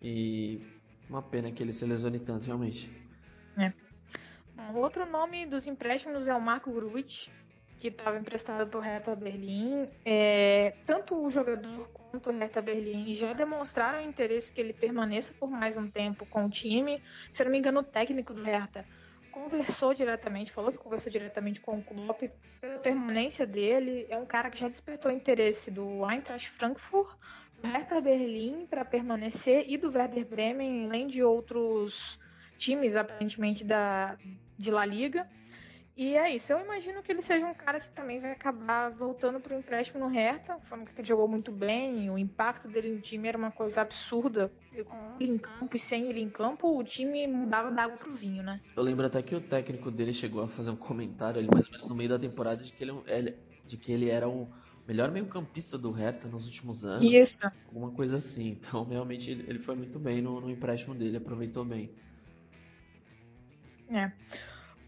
E uma pena que ele se lesione tanto, realmente. É. Bom, outro nome dos empréstimos é o Marco Gruitch, que estava emprestado por Hertha Berlim. É, tanto o jogador quanto o Hertha Berlim já demonstraram interesse que ele permaneça por mais um tempo com o time. Se não me engano, o técnico do Hertha conversou diretamente, falou que conversou diretamente com o Klopp pela permanência dele. É um cara que já despertou interesse do Eintracht Frankfurt, do Hertha Berlim para permanecer e do Werder Bremen, além de outros times aparentemente da de La Liga. E é isso. Eu imagino que ele seja um cara que também vai acabar voltando para o empréstimo no Hertha. Falando que ele jogou muito bem, o impacto dele no time era uma coisa absurda. Com ele em campo e sem ele em campo, o time mudava da água pro vinho, né? Eu lembro até que o técnico dele chegou a fazer um comentário ali, mais ou menos no meio da temporada, de que ele, é de que ele era um melhor meio-campista do Hertha nos últimos anos. Isso. Alguma coisa assim. Então, realmente, ele foi muito bem no, no empréstimo dele, aproveitou bem. É.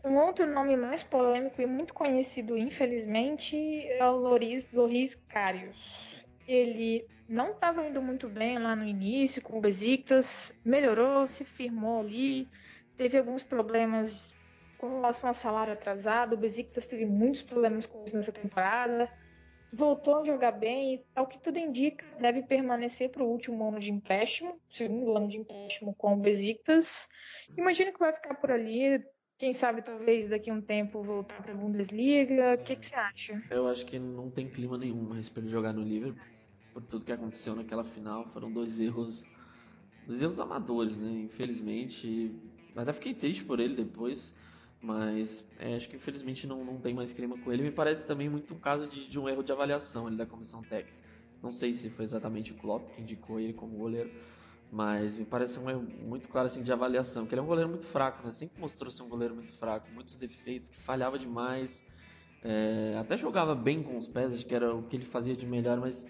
Um outro nome mais polêmico e muito conhecido, infelizmente, é o Loris, Loris. Ele não estava indo muito bem lá no início com o Besiktas, melhorou, se firmou ali, teve alguns problemas com relação ao salário atrasado. O Besiktas teve muitos problemas com isso nessa temporada. Voltou a jogar bem e, ao que tudo indica, deve permanecer para o último ano de empréstimo, segundo ano de empréstimo com o Besiktas. Imagino que vai ficar por ali, quem sabe talvez daqui a um tempo voltar para a Bundesliga. O que, que, você acha? Eu acho que não tem clima nenhum mais para ele jogar no Liverpool. Por tudo que aconteceu naquela final, foram dois erros, dois erros amadores, né? Infelizmente, até fiquei triste por ele depois, mas é, acho que infelizmente não, não tem mais clima com ele. Me parece também muito um caso de, de um erro de avaliação ele da comissão técnica. Não sei se foi exatamente o Klopp que indicou ele como goleiro, mas me parece um erro muito claro assim, de avaliação, que ele é um goleiro muito fraco, né? sempre mostrou ser um goleiro muito fraco, muitos defeitos, que falhava demais, é, até jogava bem com os pés, acho que era o que ele fazia de melhor, mas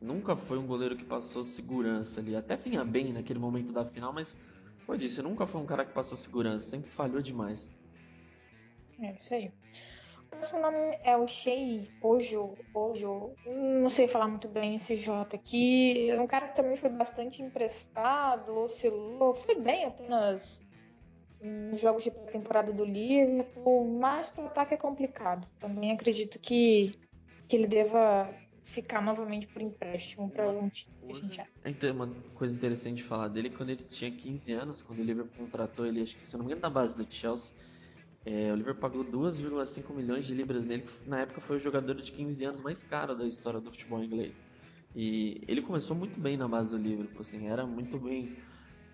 nunca foi um goleiro que passou segurança ali. Até vinha bem naquele momento da final, mas, como eu disse, nunca foi um cara que passou segurança, sempre falhou demais. É isso aí. O próximo nome é o Shei Ojo, Ojo, não sei falar muito bem esse J aqui. É um cara que também foi bastante emprestado, oscilou, foi bem até nas nos jogos de pré-temporada do Liverpool, mas para o ataque é complicado. Também acredito que, que ele deva ficar novamente por empréstimo para algum time. Então, uma coisa interessante de falar dele, quando ele tinha 15 anos, quando o Liverpool contratou ele, acho que se não me engano, na base do Chelsea, é, o Liverpool pagou 2,5 milhões de libras nele, que na época foi o jogador de 15 anos mais caro da história do futebol inglês. E ele começou muito bem na base do Liverpool, assim, era muito bem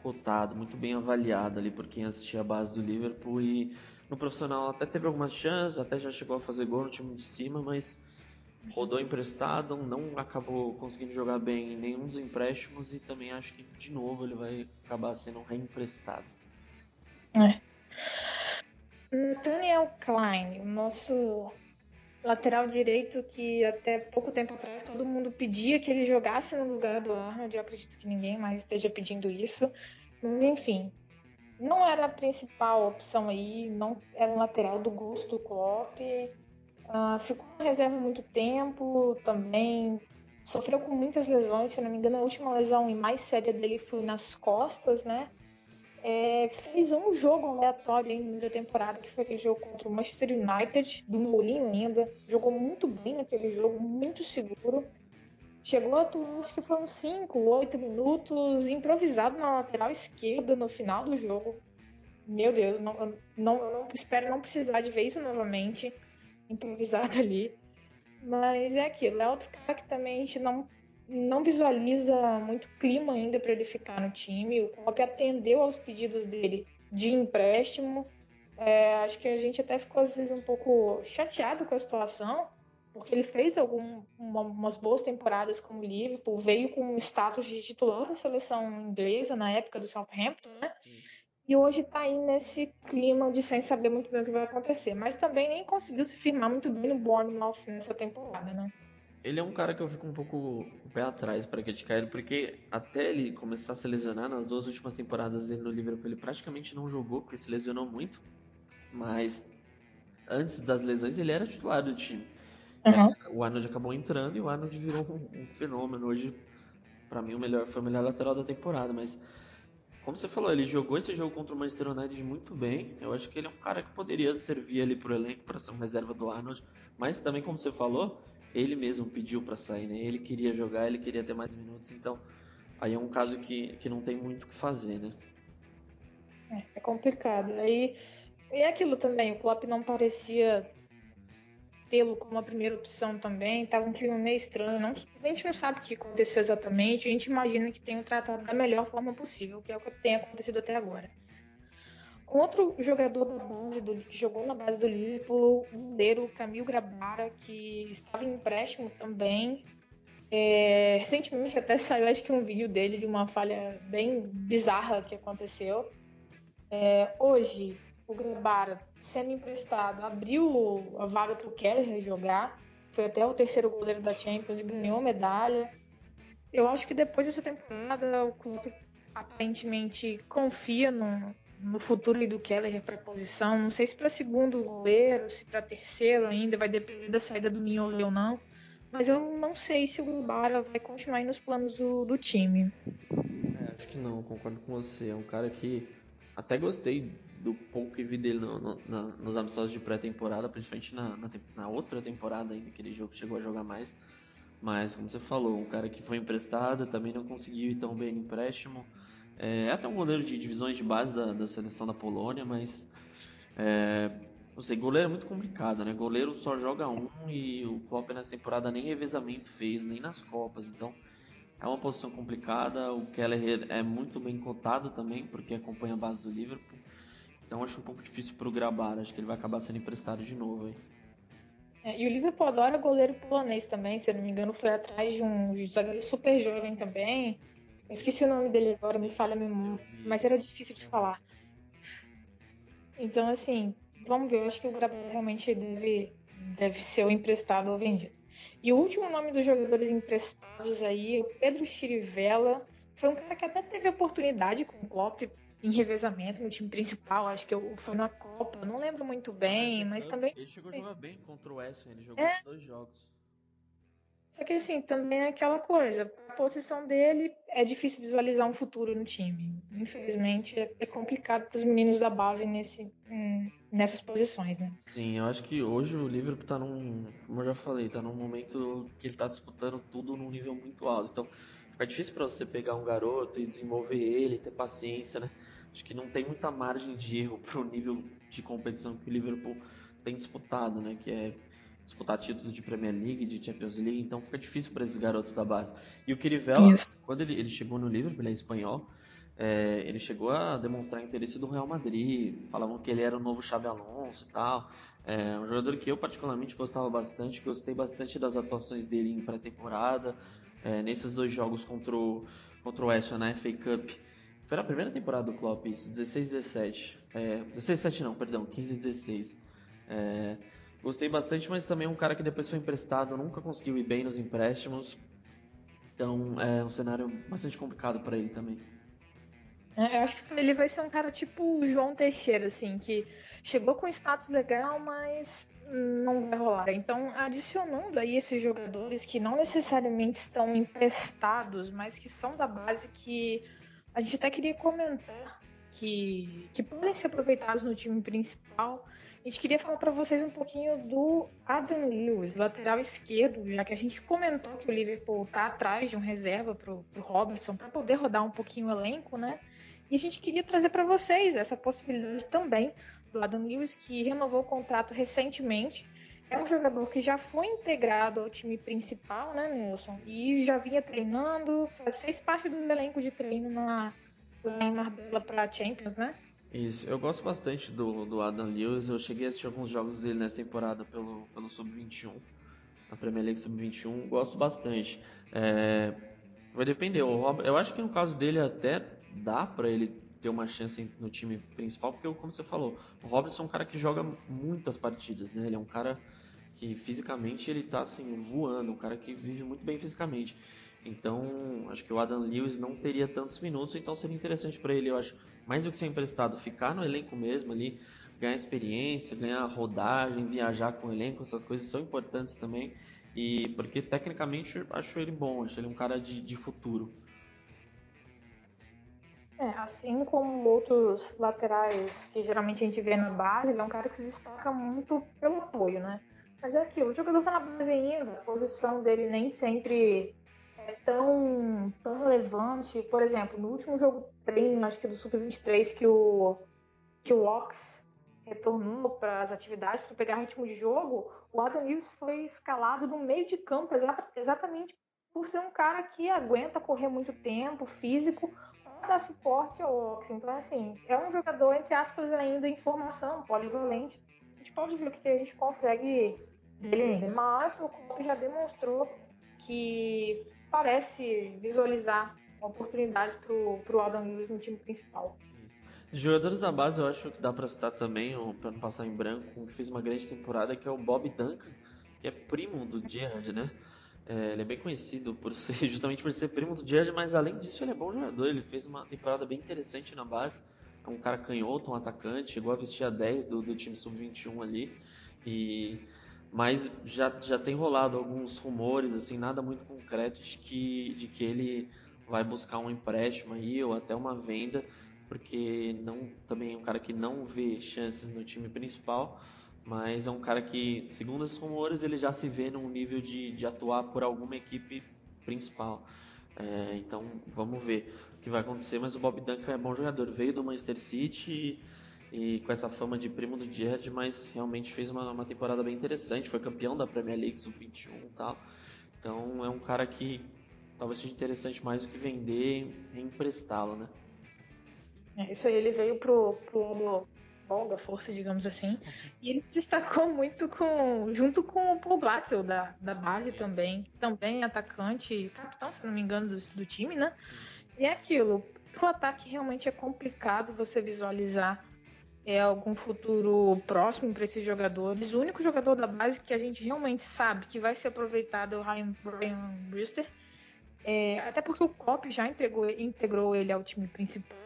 cotado, muito bem avaliado ali por quem assistia a base do Liverpool e no profissional até teve algumas chances, até já chegou a fazer gol no time de cima, mas rodou emprestado, não acabou conseguindo jogar bem em nenhum dos empréstimos e também acho que de novo ele vai acabar sendo reemprestado. É. Daniel Klein, o nosso lateral direito que até pouco tempo atrás todo mundo pedia que ele jogasse no lugar do Arnold. Eu acredito que ninguém mais esteja pedindo isso. Mas enfim, não era a principal opção aí, não era um lateral do gosto do Klopp. Uh, ficou na reserva muito tempo também. Sofreu com muitas lesões, se não me engano, a última lesão e mais séria dele foi nas costas, né? É, fez um jogo aleatório aí no da temporada, que foi aquele jogo contra o Manchester United, do Mourinho ainda. Jogou muito bem naquele jogo, muito seguro. Chegou a atuar, acho que foram 5, 8 minutos, improvisado na lateral esquerda no final do jogo. Meu Deus, não, não, eu não espero não precisar de ver isso novamente, improvisado ali. Mas é aquilo, é outro cara que também a gente não não visualiza muito clima ainda para ele ficar no time. O Klopp atendeu aos pedidos dele de empréstimo. É, acho que a gente até ficou às vezes um pouco chateado com a situação, porque ele fez algumas boas temporadas como Liverpool, veio com o status de titular da seleção inglesa na época do Southampton, né? E hoje está aí nesse clima de sem saber muito bem o que vai acontecer. Mas também nem conseguiu se firmar muito bem no Bournemouth nessa temporada, né? Ele é um cara que eu fico um pouco o pé atrás para criticar ele, porque até ele começar a se lesionar nas duas últimas temporadas dele no Liverpool, ele praticamente não jogou, porque se lesionou muito. Mas antes das lesões, ele era titular do time. Uhum. O Arnold acabou entrando e o Arnold virou um, um fenômeno. Hoje, para mim, o melhor foi o melhor lateral da temporada. Mas, como você falou, ele jogou esse jogo contra o Manchester United muito bem. Eu acho que ele é um cara que poderia servir ali pro elenco para ser uma reserva do Arnold. Mas também, como você falou, ele mesmo pediu para sair, né? Ele queria jogar, ele queria ter mais minutos, então aí é um caso que, que não tem muito o que fazer, né? É, é complicado. Aí e é aquilo também, o Klopp não parecia tê-lo como a primeira opção também, tava um clima meio estranho, não, a gente não sabe o que aconteceu exatamente, a gente imagina que tenham tratado da melhor forma possível, que é o que tem acontecido até agora. Outro jogador da base do que jogou na base do Liverpool, o goleiro Camil Grabara, que estava em empréstimo também. É, recentemente até saiu acho que um vídeo dele de uma falha bem bizarra que aconteceu. É, hoje, o Grabara, sendo emprestado, abriu a vaga para o Keller jogar. Foi até o terceiro goleiro da Champions ganhou medalha. Eu acho que depois dessa temporada o clube aparentemente confia no, no futuro do Keller para posição. Não sei se para segundo goleiro, se para terceiro ainda, vai depender da saída do Mignoli ou não. Mas eu não sei se o Gubara vai continuar nos planos do, do time. É, acho que não, concordo com você. É um cara que até gostei do pouco que vi dele no, no, na, nos amistosos de pré-temporada, principalmente na, na, na, outra temporada ainda, aquele jogo chegou a jogar mais. Mas, como você falou, um cara que foi emprestado, também não conseguiu ir tão bem no empréstimo. É até um goleiro de divisões de base da, da seleção da Polônia, mas é, não sei, goleiro é muito complicado, né? Goleiro só joga um e o Klopp nessa temporada nem revezamento fez, nem nas Copas, então é uma posição complicada. O Keller é muito bem cotado também, porque acompanha a base do Liverpool. Então acho um pouco difícil para o Grabar, acho que ele vai acabar sendo emprestado de novo aí. É, e o Liverpool adora goleiro polonês também, se eu não me engano, foi atrás de um zagueiro super jovem também. Esqueci o nome dele agora, me falha mesmo, mas era difícil de falar. Então, assim, vamos ver. Eu acho que o Gabriel realmente deve, deve ser o emprestado ou vendido. E o último nome dos jogadores emprestados aí, o Pedro Chirivella, foi um cara que até teve oportunidade com o Klopp em revezamento no time principal, acho que foi na Copa, não lembro muito bem, mas também. Ele chegou a jogar bem contra o West, ele jogou é. dois jogos. Só que assim, também é aquela coisa, a posição dele é difícil visualizar um futuro no time. Infelizmente, é, é complicado para os meninos da base nesse, hum, nessas posições, né? Sim, eu acho que hoje o Liverpool está num, como eu já falei, está num momento que ele está disputando tudo num nível muito alto. Então, fica difícil para você pegar um garoto e desenvolver ele, ter paciência, né? Acho que não tem muita margem de erro para o nível de competição que o Liverpool tem disputado, né? Que é disputar títulos de Premier League, de Champions League, então fica difícil para esses garotos da base. E o Kirivella, quando ele, ele chegou no Liverpool, ele é espanhol, é, ele chegou a demonstrar interesse do Real Madrid, falavam que ele era o novo Xabi Alonso e tal. É um jogador que eu particularmente gostava bastante, gostei bastante das atuações dele em pré-temporada, é, nesses dois jogos contra o, contra o West na FA Cup. Foi na primeira temporada do Klopp, isso, 16-17. É, 16-17 não, perdão, 15-16. É, Gostei bastante, mas também é um cara que depois foi emprestado, nunca conseguiu ir bem nos empréstimos. Então é um cenário bastante complicado para ele também. É, eu acho que ele vai ser um cara tipo João Teixeira, assim, que chegou com status legal, mas não vai rolar. Então, adicionando aí esses jogadores que não necessariamente estão emprestados, mas que são da base que a gente até queria comentar que, que podem ser aproveitados no time principal. A gente queria falar para vocês um pouquinho do Adam Lewis, lateral esquerdo, já que a gente comentou que o Liverpool está atrás de um reserva para o Robertson para poder rodar um pouquinho o elenco, né? E a gente queria trazer para vocês essa possibilidade também do Adam Lewis, que renovou o contrato recentemente. É um jogador que já foi integrado ao time principal, né, Nilson? E já vinha treinando, fez parte do elenco de treino na, em Marbella para Champions, né? Isso, eu gosto bastante do, do Adam Lewis. Eu cheguei a assistir alguns jogos dele nessa temporada pelo, pelo Sub-21, na Premier League Sub-21. Gosto bastante. É, vai depender. eu acho que no caso dele até dá para ele ter uma chance no time principal, porque, como você falou, o Robertson é um cara que joga muitas partidas, né? Ele é um cara que fisicamente ele tá assim voando, um cara que vive muito bem fisicamente. Então, acho que o Adam Lewis não teria tantos minutos, então seria interessante para ele, eu acho, mais do que ser emprestado, ficar no elenco mesmo ali, ganhar experiência, ganhar rodagem, viajar com o elenco, essas coisas são importantes também. E porque tecnicamente acho ele bom, acho ele um cara de, de futuro. É, assim como outros laterais que geralmente a gente vê na base, ele é um cara que se destaca muito pelo apoio, né? Mas é aquilo, o jogador tá na base ainda, a posição dele nem sempre tão, tão relevante. Por exemplo, no último jogo treino, acho que do Sub-23, que o, que o Ox retornou para as atividades para pegar ritmo de jogo, o Adam Lewis foi escalado no meio de campo exatamente por ser um cara que aguenta correr muito tempo, físico, para dar suporte ao Ox. Então, assim, é um jogador, entre aspas, ainda em formação, polivalente. A gente pode ver o que a gente consegue dele ainda. Mas o Klopp já demonstrou que parece visualizar oportunidades para o Adam Lewis no time principal. De jogadores da base, eu acho que dá para citar também, para não passar em branco, que fez uma grande temporada, que é o Bob Duncan, que é primo do Gerrard, né? É, ele é bem conhecido por ser, justamente por ser primo do Gerrard, mas além disso ele é bom jogador, ele fez uma temporada bem interessante na base. É um cara canhoto, um atacante, chegou a vestir a 10 do, do time sub-21 ali. E mas já, já tem rolado alguns rumores, assim, nada muito concreto de que, de que ele vai buscar um empréstimo aí ou até uma venda, porque não também é um cara que não vê chances no time principal, mas é um cara que, segundo os rumores, ele já se vê num nível de, de atuar por alguma equipe principal. É, então vamos ver o que vai acontecer, mas o Bob Duncan é bom jogador, veio do Manchester City e e com essa fama de primo do Gerrard, mas realmente fez uma, uma temporada bem interessante, foi campeão da Premier League Sub-21 e tal. Então é um cara que talvez seja interessante mais do que vender e emprestá-lo, né? É, isso aí, ele veio pro, pro bom da força, digamos assim, e ele se destacou muito com, junto com o Paul Glatzel da, da base isso. também, também atacante, capitão, se não me engano, do, do time, né? E é aquilo, pro ataque realmente é complicado você visualizar é algum futuro próximo para esses jogadores. O único jogador da base que a gente realmente sabe que vai ser aproveitado é o Ryan, Brewster. É, até porque o Klopp já entregou, integrou ele ao time principal.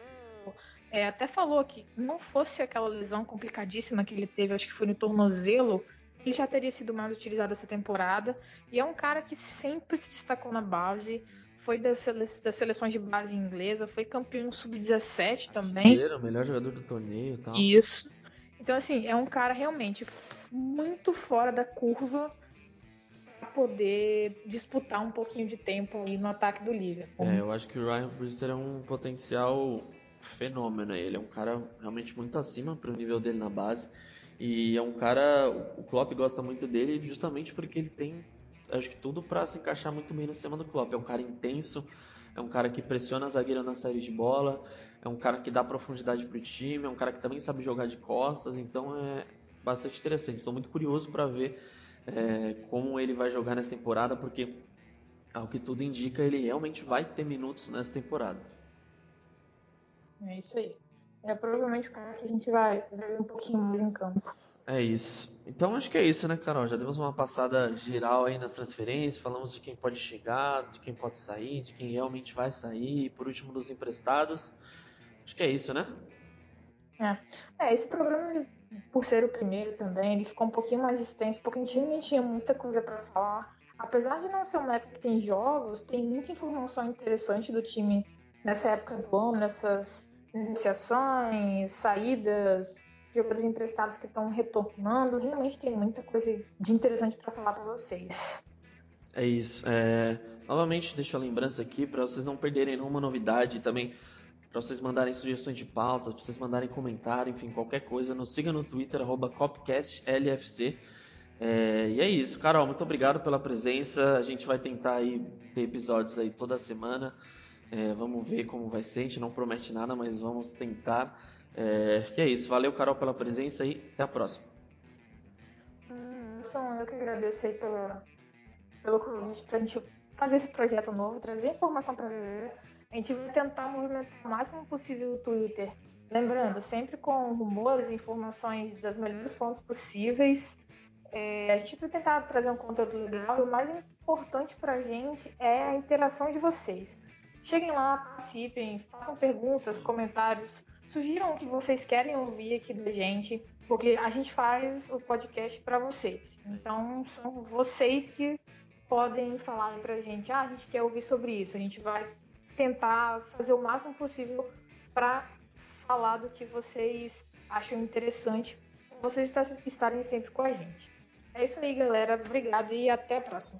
É, até falou que não fosse aquela lesão complicadíssima que ele teve, acho que foi no tornozelo, ele já teria sido mais utilizado essa temporada. E é um cara que sempre se destacou na base foi das, sele das seleções de base inglesa, foi campeão sub-17 também. Era o melhor jogador do torneio e tal. Isso. Então, assim, é um cara realmente muito fora da curva para poder disputar um pouquinho de tempo aí no ataque do Liverpool. É, eu acho que o Ryan Brewster é um potencial fenômeno. Ele é um cara realmente muito acima para o nível dele na base. E é um cara, o Klopp gosta muito dele justamente porque ele tem acho que tudo para se encaixar muito bem no sistema do Klopp. É um cara intenso, é um cara que pressiona a zagueira na saída de bola, é um cara que dá profundidade para o time, é um cara que também sabe jogar de costas, então é bastante interessante. Estou muito curioso para ver é, como ele vai jogar nessa temporada, porque ao que tudo indica, ele realmente vai ter minutos nessa temporada. É isso aí. É provavelmente o cara que a gente vai ver um pouquinho mais em campo. É isso. Então acho que é isso, né, Carol? Já demos uma passada geral aí nas transferências, falamos de quem pode chegar, de quem pode sair, de quem realmente vai sair, e por último dos emprestados. Acho que é isso, né? É, é esse programa, por ser o primeiro também, ele ficou um pouquinho mais extenso, porque a gente realmente tinha muita coisa para falar. Apesar de não ser um método que tem jogos, tem muita informação interessante do time nessa época do ano, nessas negociações, saídas, jogadores emprestados que estão retornando. Realmente tem muita coisa de interessante para falar para vocês. É isso. É... Novamente, deixo a lembrança aqui para vocês não perderem nenhuma novidade também. Para vocês mandarem sugestões de pautas, para vocês mandarem comentário, enfim, qualquer coisa, nos siga no Twitter, CopcastLFC. É, e é isso, Carol, muito obrigado pela presença. A gente vai tentar aí ter episódios aí toda semana. É, vamos ver como vai ser. A gente não promete nada, mas vamos tentar. É, e é isso. Valeu, Carol, pela presença e até a próxima. Hum, eu que agradeço aí pela, pelo convite para a gente fazer esse projeto novo, trazer informação para a gente vai tentar movimentar o máximo possível o Twitter. Lembrando, sempre com rumores informações das melhores fontes possíveis. É, a gente vai tentar trazer um conteúdo legal e o mais importante para a gente é a interação de vocês. Cheguem lá, participem, façam perguntas, comentários sugiram o que vocês querem ouvir aqui da gente, porque a gente faz o podcast para vocês. Então, são vocês que podem falar pra gente, ah, a gente quer ouvir sobre isso. A gente vai tentar fazer o máximo possível para falar do que vocês acham interessante, vocês estarem sempre com a gente. É isso aí, galera. Obrigado e até a próxima.